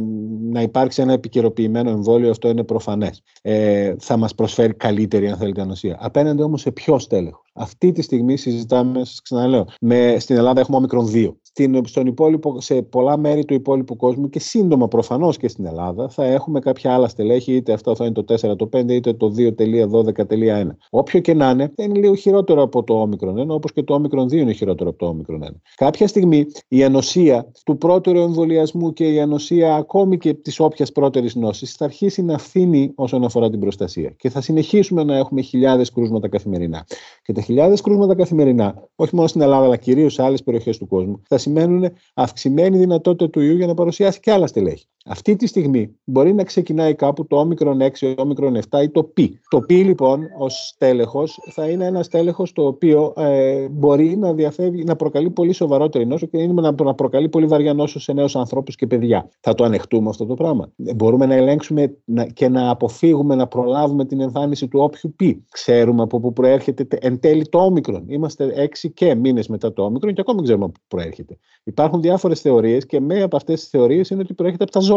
να υπάρξει ένα επικαιροποιημένο εμβόλιο, αυτό είναι προφανές. Ε, θα μας προσφέρει καλύτερη, αν θέλετε, ανοσία. Απέναντι όμως σε ποιο στέλεχο; Αυτή τη στιγμή συζητάμε, σας ξαναλέω, με, στην Ελλάδα έχουμε όμικρον 2. Στην, στον υπόλοιπο, σε πολλά μέρη του υπόλοιπου κόσμου και σύντομα προφανώς και στην Ελλάδα θα έχουμε κάποια άλλα στελέχη, είτε αυτό θα είναι το 4, το 5, είτε το 2.12.1. Όποιο και να είναι, είναι λίγο χειρότερο από το όμικρον 1, όπως και το όμικρον 2 είναι χειρότερο από το όμικρον 1. Κάποια στιγμή η ανοσία του πρώτερου εμβολιασμού και η ανοσία ακόμη και της όποιας πρώτερης νόσης θα αρχίσει να φθήνει όσον αφορά την προστασία. Και θα συνεχίσουμε να έχουμε χιλιάδες κρούσματα καθημερινά. Και χιλιάδες κρούσματα καθημερινά, όχι μόνο στην Ελλάδα, αλλά κυρίως σε άλλες περιοχές του κόσμου, θα σημαίνουν αυξημένη δυνατότητα του ιού για να παρουσιάσει και άλλα στελέχη. Αυτή τη στιγμή μπορεί να ξεκινάει κάπου το όμικρον 6, όμικρον 7 ή το π. Το π λοιπόν ως τέλεχο θα είναι ένα τέλεχο το οποίο ε, μπορεί να, διαφεύγει, να προκαλεί πολύ σοβαρότερη νόσο και είναι να, να προκαλεί πολύ βαριά νόσο σε νέους ανθρώπους και παιδιά. Θα το ανεχτούμε αυτό το πράγμα. Μπορούμε να ελέγξουμε και να αποφύγουμε, να προλάβουμε την εμφάνιση του όποιου π. Ξέρουμε από πού προέρχεται εν τέλει το όμικρον. Είμαστε 6 και μήνες μετά το όμικρον και ακόμη ξέρουμε από πού προέρχεται. Υπάρχουν διάφορες θεωρίες και μία από αυτές τις θεωρίες είναι ότι προέρχεται από τα ζώα.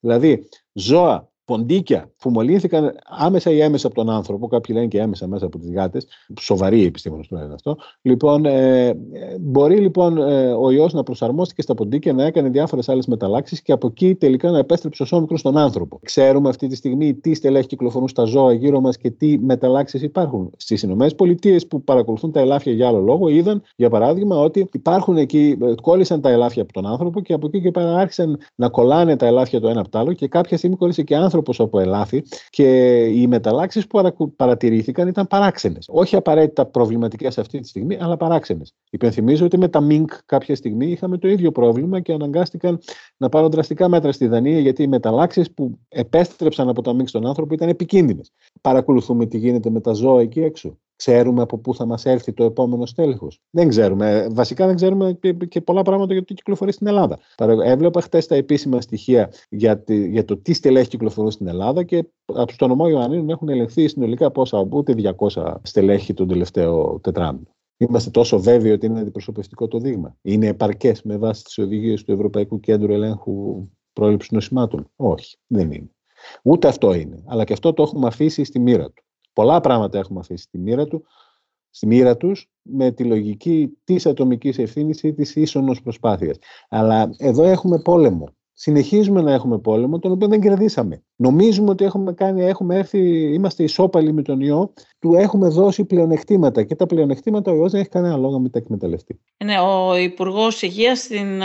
Δηλαδή, ζώα ποντίκια που μολύνθηκαν άμεσα ή έμεσα από τον άνθρωπο, κάποιοι λένε και έμεσα μέσα από τις γάτες, σοβαροί επιστήμονε το λένε αυτό. Λοιπόν, ε, μπορεί λοιπόν ε, ο ιό να προσαρμόστηκε στα ποντίκια, να έκανε διάφορες άλλες μεταλλάξεις και από εκεί τελικά να επέστρεψε ο σώμικρο στον άνθρωπο. Ξέρουμε αυτή τη στιγμή τι στελέχη κυκλοφορούν στα ζώα γύρω μας και τι μεταλλάξεις υπάρχουν. Στις ΗΠΑ που παρακολουθούν τα ελάφια για άλλο λόγο, είδαν για παράδειγμα ότι υπάρχουν εκεί, ε, κόλλησαν τα ελάφια από τον άνθρωπο και από εκεί και πέρα άρχισαν να κολλάνε τα ελάφια το ένα από το άλλο και κάποια στιγμή κόλλησε και άνθρωπο άνθρωπος από ελάφι και οι μεταλλάξεις που παρατηρήθηκαν ήταν παράξενες. Όχι απαραίτητα προβληματικές αυτή τη στιγμή, αλλά παράξενες. Υπενθυμίζω ότι με τα ΜΙΝΚ κάποια στιγμή είχαμε το ίδιο πρόβλημα και αναγκάστηκαν να πάρουν δραστικά μέτρα στη Δανία γιατί οι μεταλλάξεις που επέστρεψαν από τα ΜΙΝΚ στον άνθρωπο ήταν επικίνδυνες. Παρακολουθούμε τι γίνεται με τα ζώα εκεί έξω. Ξέρουμε από πού θα μας έρθει το επόμενο στέλεχος. Δεν ξέρουμε. Βασικά δεν ξέρουμε και πολλά πράγματα για το τι κυκλοφορεί στην Ελλάδα. Έβλεπα χτες τα επίσημα στοιχεία για, για το τι στελέχη κυκλοφορούν στην Ελλάδα και από το νομό Ιωαννίνων έχουν ελεγχθεί συνολικά πόσα, ούτε 200 στελέχη τον τελευταίο τετράμινο. Είμαστε τόσο βέβαιοι ότι είναι αντιπροσωπευτικό το δείγμα. Είναι επαρκές με βάση τις οδηγίες του Ευρωπαϊκού Κέντρου Ελέγχου Πρόληψης Νοσημάτων. Όχι, δεν είναι. Ούτε αυτό είναι. Αλλά και αυτό το έχουμε αφήσει στη μοίρα του. Πολλά πράγματα έχουμε αφήσει στη μοίρα, του, στη μοίρα τους με τη λογική της ατομικής ευθύνης ή της ίσονος προσπάθειας. Αλλά εδώ έχουμε πόλεμο συνεχίζουμε να έχουμε πόλεμο, τον οποίο δεν κερδίσαμε. Νομίζουμε ότι έχουμε, κάνει, έχουμε έρθει, είμαστε ισόπαλοι με τον ιό, του έχουμε δώσει πλεονεκτήματα και τα πλεονεκτήματα ο ιός δεν έχει κανένα λόγο να μην τα εκμεταλλευτεί. Ναι, ο Υπουργός Υγείας στην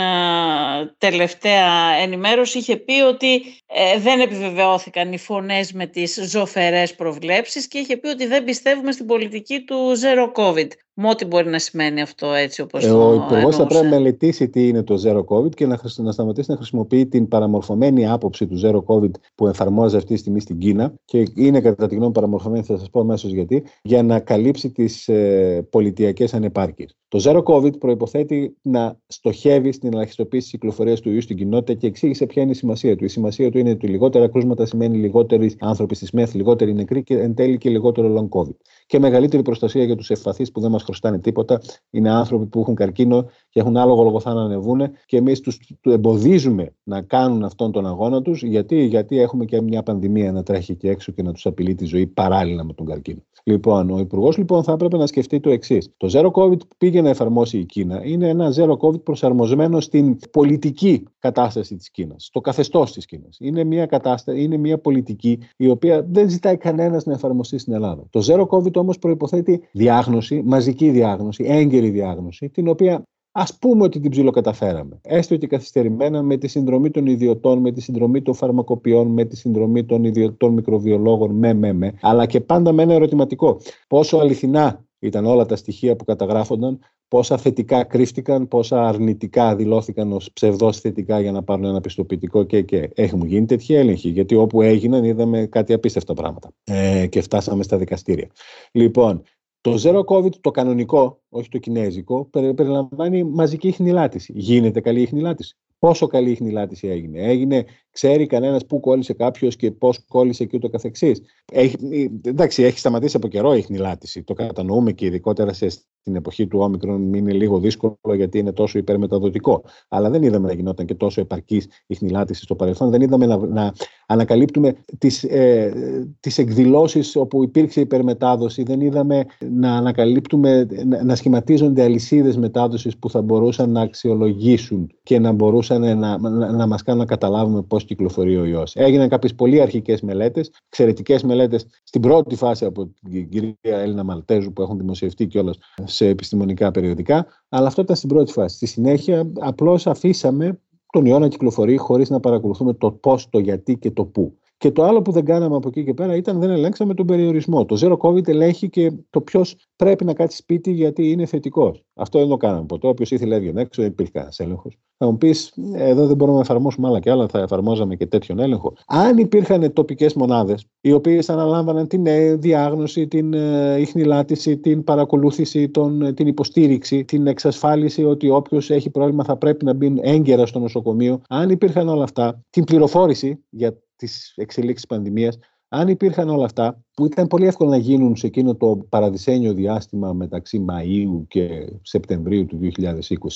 τελευταία ενημέρωση είχε πει ότι ε, δεν επιβεβαιώθηκαν οι φωνές με τις ζωφερές προβλέψεις και είχε πει ότι δεν πιστεύουμε στην πολιτική του Zero COVID με ό,τι μπορεί να σημαίνει αυτό έτσι όπως ε, Ο Υπουργός θα πρέπει να μελετήσει τι είναι το Zero COVID και να, να σταματήσει να χρησιμοποιεί την παραμορφωμένη άποψη του Zero COVID που εφαρμόζει αυτή τη στιγμή στην Κίνα και είναι κατά τη γνώμη παραμορφωμένη, θα σας πω αμέσως γιατί, για να καλύψει τις ε, πολιτιακές ανεπάρκειες. Το Zero COVID προποθέτει να στοχεύει στην ελαχιστοποίηση της κυκλοφορίας του ιού στην κοινότητα και εξήγησε ποια είναι η σημασία του. Η σημασία του είναι ότι λιγότερα κρούσματα σημαίνει λιγότεροι άνθρωποι στη ΣΜΕΘ, λιγότεροι νεκροί και εν τέλει και λιγότερο long COVID. Και μεγαλύτερη προστασία για τους ευπαθείς που δεν μας χρωστάνε τίποτα. Είναι άνθρωποι που έχουν καρκίνο και έχουν άλογο λογοθά να ανεβούν και εμείς τους εμποδίζουμε να κάνουν αυτόν τον αγώνα τους. Γιατί; Γιατί έχουμε και μια πανδημία να τρέχει και έξω και να τους απειλεί τη ζωή παράλληλα με τον καρκίνο. Λοιπόν, ο Υπουργός λοιπόν θα έπρεπε να σκεφτεί το εξής. Το Zero COVID που πήγε να εφαρμόσει η Κίνα είναι ένα Zero COVID προσαρμοσμένο στην πολιτική κατάσταση της Κίνας, στο καθεστώς της Κίνας. Είναι μια κατάσταση, είναι μια πολιτική η οποία δεν ζητάει κανένας να εφαρμοστεί στην Ελλάδα. Το Zero COVID όμως προποθέτει διάγνωση, μαζική διάγνωση, έγκαιρη διάγνωση, την οποία Α πούμε ότι την ψιλοκαταφέραμε. Έστω και καθυστερημένα με τη συνδρομή των ιδιωτών, με τη συνδρομή των φαρμακοποιών, με τη συνδρομή των ιδιωτών μικροβιολόγων, με, με, με. Αλλά και πάντα με ένα ερωτηματικό. Πόσο αληθινά ήταν όλα τα στοιχεία που καταγράφονταν, πόσα θετικά κρύφτηκαν, πόσα αρνητικά δηλώθηκαν ως ψευδό θετικά για να πάρουν ένα πιστοποιητικό και, και έχουν γίνει τέτοιοι έλεγχοι. Γιατί όπου έγιναν είδαμε κάτι απίστευτα πράγματα ε, και φτάσαμε στα δικαστήρια. Λοιπόν, το Zero COVID, το κανονικό, όχι το κινέζικο, περιλαμβάνει μαζική χνηλάτιση. Γίνεται καλή η χνηλάτιση. Πόσο καλή χνηλάτιση έγινε. Έγινε, ξέρει κανένας πού κόλλησε κάποιος και πώς κόλλησε και ούτω καθεξής. Έχει, εντάξει, έχει σταματήσει από καιρό η χνηλάτιση. Το κατανοούμε και ειδικότερα σε, στην εποχή του όμικρον είναι λίγο δύσκολο γιατί είναι τόσο υπερμεταδοτικό. Αλλά δεν είδαμε να γινόταν και τόσο επαρκής η χνηλάτιση στο παρελθόν. Δεν είδαμε να, να ανακαλύπτουμε τις ε, τις εκδηλώσεις όπου υπήρξε υπερμετάδοση. Δεν είδαμε να ανακαλύπτουμε, να, να σχηματίζονται αλυσίδες μετάδοσης που θα μπορούσαν να αξιολογήσουν και να μπορούσαν να, να, να μας κάνουν να καταλάβουμε πώς κυκλοφορεί ο ιός. Έγιναν κάποιες πολύ αρχικές μελέτες, εξαιρετικές μελέτες στην πρώτη φάση από την κυρία Έλληνα Μαλτέζου που έχουν δημοσιευτεί κιόλας σε επιστημονικά περιοδικά, αλλά αυτό ήταν στην πρώτη φάση. Στη συνέχεια απλώς αφήσαμε τον ιό να κυκλοφορεί χωρίς να παρακολουθούμε το πώς, το γιατί και το πού. Και το άλλο που δεν κάναμε από εκεί και πέρα ήταν δεν ελέγξαμε τον περιορισμό. Το Zero COVID ελέγχει και το ποιος πρέπει να κάτσει σπίτι γιατί είναι θετικός. Αυτό δεν το κάναμε ποτέ. Όποιος ήθελε έβγαινε έξω, δεν υπήρχε κανένας έλεγχος. Θα μου πεις, εδώ δεν μπορούμε να εφαρμόσουμε άλλα και άλλα, θα εφαρμόζαμε και τέτοιον έλεγχο. Αν υπήρχαν τοπικές μονάδες, οι οποίες αναλάμβαναν την ε, διάγνωση, την ιχνηλάτηση, ε, την παρακολούθηση, τον, ε, την υποστήριξη, την εξασφάλιση ότι όποιος έχει πρόβλημα θα πρέπει να μπει έγκαιρα στο νοσοκομείο, αν υπήρχαν όλα αυτά, την πληροφόρηση για τι εξελίξει πανδημίας, αν υπήρχαν όλα αυτά, που ήταν πολύ εύκολο να γίνουν σε εκείνο το παραδεισένιο διάστημα μεταξύ Μαΐου και Σεπτεμβρίου του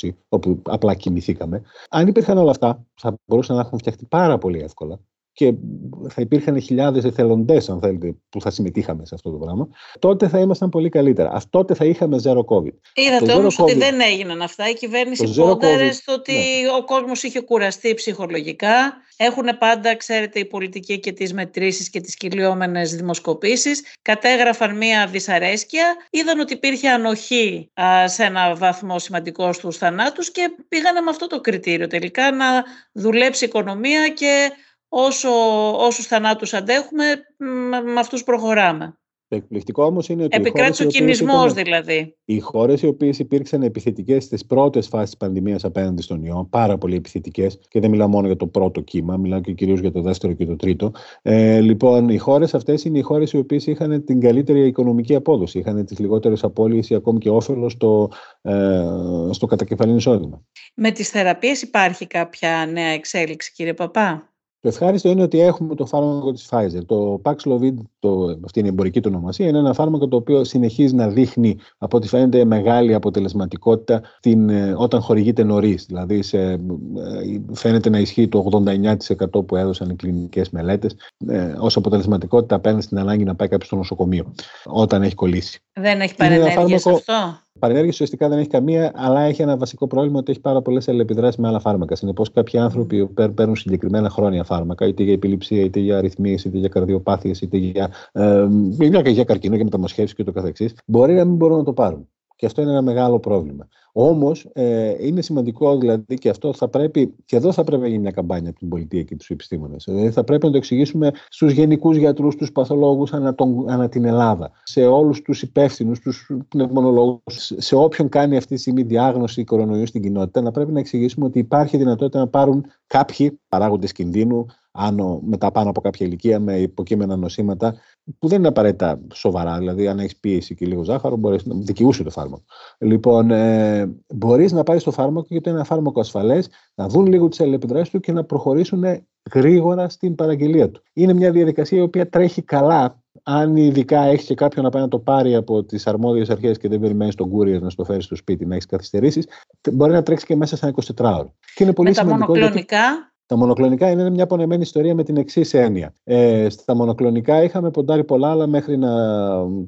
2020, όπου απλά κοιμηθήκαμε, αν υπήρχαν όλα αυτά, θα μπορούσαν να έχουν φτιαχτεί πάρα πολύ εύκολα και θα υπήρχαν χιλιάδες εθελοντές, αν θέλετε, που θα συμμετείχαμε σε αυτό το πράγμα, τότε θα ήμασταν πολύ καλύτερα. Αυτό τότε θα είχαμε zero COVID. Είδατε όμως ότι δεν έγιναν αυτά. Η κυβέρνηση πόνταρε στο ότι ναι. ο κόσμος είχε κουραστεί ψυχολογικά. Έχουν πάντα, ξέρετε, η πολιτική και τις μετρήσεις και τις κυλιόμενες δημοσκοπήσεις. Κατέγραφαν μία δυσαρέσκεια. Είδαν ότι υπήρχε ανοχή α, σε ένα βαθμό σημαντικό στους θανάτους και πήγανε με αυτό το κριτήριο τελικά να δουλέψει η οικονομία και όσο, όσους θανάτους αντέχουμε, με αυτούς προχωράμε. Το εκπληκτικό όμως είναι ότι. Επικράτησε ο κινησμός δηλαδή. Οι χώρες οι οποίες υπήρξαν επιθετικές στις πρώτες φάσεις της πανδημίας απέναντι στον ιό, πάρα πολύ επιθετικές, και δεν μιλάω μόνο για το πρώτο κύμα, μιλάω και κυρίως για το δεύτερο και το τρίτο. Ε, λοιπόν, οι χώρες αυτές είναι οι χώρες οι οποίες είχαν την καλύτερη οικονομική απόδοση, είχαν τις λιγότερες απώλειες ή ακόμη και όφελο στο, ε, στο κατακεφαλήν εισόδημα. Με τις θεραπείες υπάρχει κάποια νέα εξέλιξη, κύριε Παπά; Το ευχάριστο είναι ότι έχουμε το φάρμακο της Pfizer. Το Paxlovid, το, αυτή είναι η εμπορική του ονομασία, είναι ένα φάρμακο το οποίο συνεχίζει να δείχνει από ό,τι φαίνεται μεγάλη αποτελεσματικότητα την, ε, όταν χορηγείται νωρίς. Δηλαδή σε, ε, φαίνεται να ισχύει το 89% που έδωσαν οι κλινικές μελέτες ε, ως αποτελεσματικότητα απέναντι στην ανάγκη να πάει κάποιος στο νοσοκομείο όταν έχει κολλήσει. Δεν έχει παρενέργεια αυτό; Παρενέργεια ουσιαστικά δεν έχει καμία, αλλά έχει ένα βασικό πρόβλημα ότι έχει πάρα πολλές αλληλεπιδράσεις με άλλα φάρμακα. Συνεπώς, κάποιοι άνθρωποι που παίρνουν συγκεκριμένα χρόνια φάρμακα, είτε για επιληψία, είτε για αριθμίες, είτε για καρδιοπάθειες, είτε για, ε, για καρκίνο, για μεταμοσχεύσεις και το μπορεί να μην μπορούν να το πάρουν. Και αυτό είναι ένα μεγάλο πρόβλημα. Όμως ε, είναι σημαντικό δηλαδή και αυτό θα πρέπει, και εδώ θα πρέπει να γίνει μια καμπάνια από την πολιτεία και τους επιστήμονες. Δηλαδή θα πρέπει να το εξηγήσουμε στους γενικούς γιατρούς, στου παθολόγους ανά, ανά την Ελλάδα, σε όλους τους υπεύθυνους, τους πνευμονολόγους, σε όποιον κάνει αυτή τη στιγμή διάγνωση κορονοϊού στην κοινότητα, να πρέπει να εξηγήσουμε ότι υπάρχει δυνατότητα να πάρουν κάποιοι παράγοντες κινδύνου, άνω, μετά πάνω από κάποια ηλικία με υποκείμενα νοσήματα που δεν είναι απαραίτητα σοβαρά. Δηλαδή, αν έχεις πίεση και λίγο ζάχαρο, μπορείς να δικαιούσε το φάρμακο. Λοιπόν, ε, μπορείς να πάρεις το φάρμακο γιατί είναι ένα φάρμακο ασφαλές, να δουν λίγο τις αλληλεπιδράσεις του και να προχωρήσουν γρήγορα στην παραγγελία του. Είναι μια διαδικασία η οποία τρέχει καλά. Αν ειδικά έχεις και κάποιον να πάει να το πάρει από τις αρμόδιες αρχές και δεν περιμένεις τον courier να στο φέρει στο σπίτι, να έχεις καθυστερήσεις, μπορεί να τρέξει και μέσα σε ένα 24 ώρο. Και είναι πολύ με σημαντικό. Τα μονοκλονικά. Τα μονοκλονικά είναι μια πονεμένη ιστορία με την εξής έννοια. Ε, στα μονοκλονικά είχαμε ποντάρει πολλά, αλλά μέχρι να,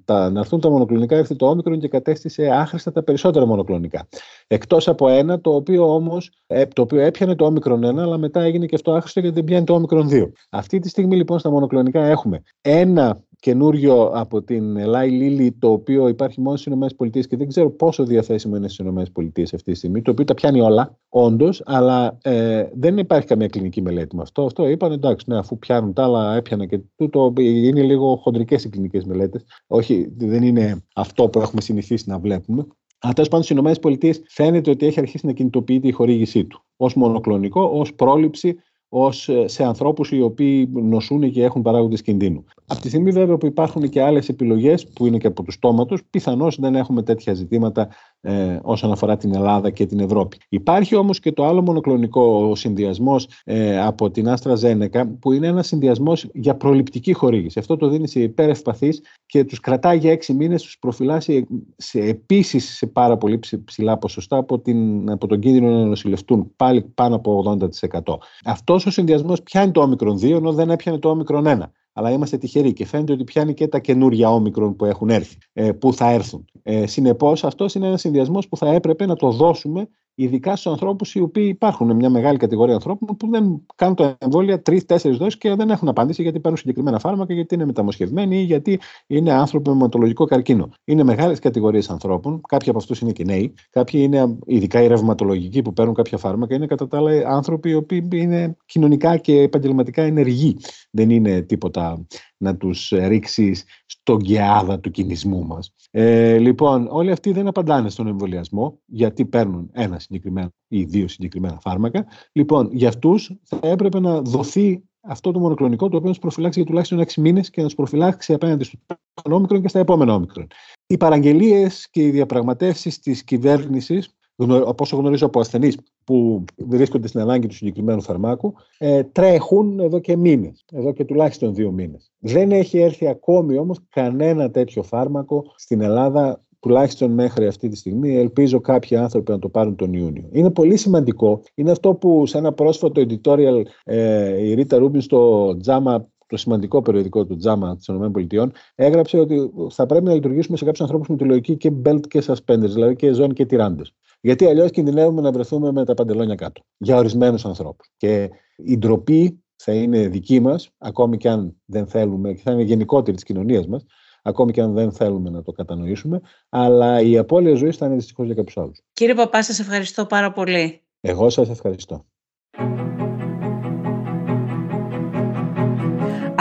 τα, να έρθουν τα μονοκλονικά ήρθε το όμικρον και κατέστησε άχρηστα τα περισσότερα μονοκλονικά. Εκτός από ένα, το οποίο όμως ε, το οποίο έπιανε το όμικρον 1, αλλά μετά έγινε και αυτό άχρηστο γιατί δεν πιάνει το όμικρον 2. Αυτή τη στιγμή λοιπόν στα μονοκλονικά έχουμε ένα καινούριο από την Eli Lilly, το οποίο υπάρχει μόνο στις ΗΠΑ και δεν ξέρω πόσο διαθέσιμο είναι στις ΗΠΑ αυτή τη στιγμή, το οποίο τα πιάνει όλα, όντως, αλλά ε, δεν υπάρχει καμία κλινική μελέτη με αυτό. Αυτό είπαν εντάξει, ναι, αφού πιάνουν τα άλλα, έπιανα και τούτο. Είναι λίγο χοντρικές οι κλινικές μελέτες. Όχι, δεν είναι αυτό που έχουμε συνηθίσει να βλέπουμε. Αλλά τέλος πάντων στις ΗΠΑ φαίνεται ότι έχει αρχίσει να κινητοποιείται η χορήγησή του ως μονοκλονικό, ως πρόληψη ως, ε, σε ανθρώπους οι οποίοι νοσούν και έχουν παράγοντες κινδύνου. Από τη στιγμή βέβαια που υπάρχουν και άλλες επιλογές που είναι και από τους στόματος, πιθανώς δεν έχουμε τέτοια ζητήματα ε, όσον αφορά την Ελλάδα και την Ευρώπη. Υπάρχει όμως και το άλλο μονοκλονικό συνδυασμός ε, από την Άστρα Ζένεκα που είναι ένας συνδυασμός για προληπτική χορήγηση. Αυτό το δίνει σε υπερευπαθείς και τους κρατάει για έξι μήνες, τους προφυλάσσει σε, επίσης σε πάρα πολύ ψηλά ποσοστά από, την, από τον κίνδυνο να νοσηλευτούν πάλι πάνω από 80%. Αυτός ο συνδυασμός πιάνει το όμικρον 2 ενώ δεν έπιανε το όμικρον 1 αλλά είμαστε τυχεροί και φαίνεται ότι πιάνει και τα καινούργια όμικρον που έχουν έρθει, ε, που θα έρθουν. Ε, Συνεπώς, αυτός είναι ένας συνδυασμός που θα έπρεπε να το δώσουμε ειδικά στους ανθρώπους οι οποίοι υπάρχουν μια μεγάλη κατηγορία ανθρώπων που δεν κάνουν τα εμβόλια τρει-τέσσερι δόσεις και δεν έχουν απάντηση γιατί παίρνουν συγκεκριμένα φάρμακα, γιατί είναι μεταμοσχευμένοι ή γιατί είναι άνθρωποι με αιματολογικό καρκίνο. Είναι μεγάλες κατηγορίες ανθρώπων. Κάποιοι από αυτούς είναι και νέοι, κάποιοι είναι ειδικά οι ρευματολογικοί που παίρνουν κάποια φάρμακα. Είναι κατά τα άλλα άνθρωποι οι οποίοι είναι κοινωνικά και επαγγελματικά ενεργοί. Δεν είναι τίποτα να τους ρίξεις στον γκεάδα του κινησμού μας. Ε, λοιπόν, όλοι αυτοί δεν απαντάνε στον εμβολιασμό γιατί παίρνουν ένα συγκεκριμένο ή δύο συγκεκριμένα φάρμακα. Λοιπόν, για αυτούς θα έπρεπε να δοθεί αυτό το μονοκλονικό το οποίο να τους προφυλάξει για τουλάχιστον 6 μήνες και να τους προφυλάξει απέναντι στο όμικρον και στα επόμενα όμικρον. Οι παραγγελίες και οι διαπραγματεύσεις της κυβέρνησης από όσο γνωρίζω από ασθενείς που βρίσκονται στην ανάγκη του συγκεκριμένου φαρμάκου, ε, τρέχουν εδώ και μήνες, εδώ και τουλάχιστον δύο μήνες. Δεν έχει έρθει ακόμη όμως κανένα τέτοιο φάρμακο στην Ελλάδα τουλάχιστον μέχρι αυτή τη στιγμή. Ελπίζω κάποιοι άνθρωποι να το πάρουν τον Ιούνιο. Είναι πολύ σημαντικό. Είναι αυτό που σε ένα πρόσφατο editorial ε, η Ρίτα Ρούμπιν στο Τζάμα το σημαντικό περιοδικό του Τζάμα της ΗΠΑ, έγραψε ότι θα πρέπει να λειτουργήσουμε σε κάποιους ανθρώπους με τη λογική και belt και suspenders, δηλαδή και ζώνη και τυράντες. Γιατί αλλιώς κινδυνεύουμε να βρεθούμε με τα παντελόνια κάτω για ορισμένους ανθρώπους. Και η ντροπή θα είναι δική μας, ακόμη και αν δεν θέλουμε, και θα είναι γενικότερη της κοινωνίας μας, ακόμη και αν δεν θέλουμε να το κατανοήσουμε, αλλά η απώλεια ζωής θα είναι δυστυχώς για κάποιους άλλους. Κύριε Παπά, σας ευχαριστώ πάρα πολύ. Εγώ σας ευχαριστώ.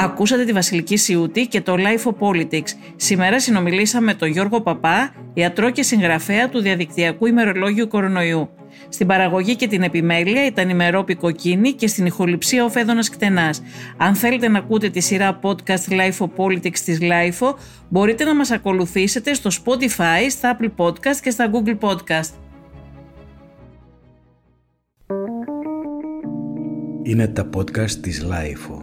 Ακούσατε τη Βασιλική Σιούτη και το Life of Politics. Σήμερα συνομιλήσαμε με τον Γιώργο Παπά, ιατρό και συγγραφέα του διαδικτυακού ημερολόγιου κορονοϊού. Στην παραγωγή και την επιμέλεια ήταν η Μερόπη Κοκκίνη και στην ηχοληψία ο Φέδωνας Κτενάς. Αν θέλετε να ακούτε τη σειρά podcast Life of Politics της Life μπορείτε να μας ακολουθήσετε στο Spotify, στα Apple Podcast και στα Google Podcast. Είναι τα podcast της Life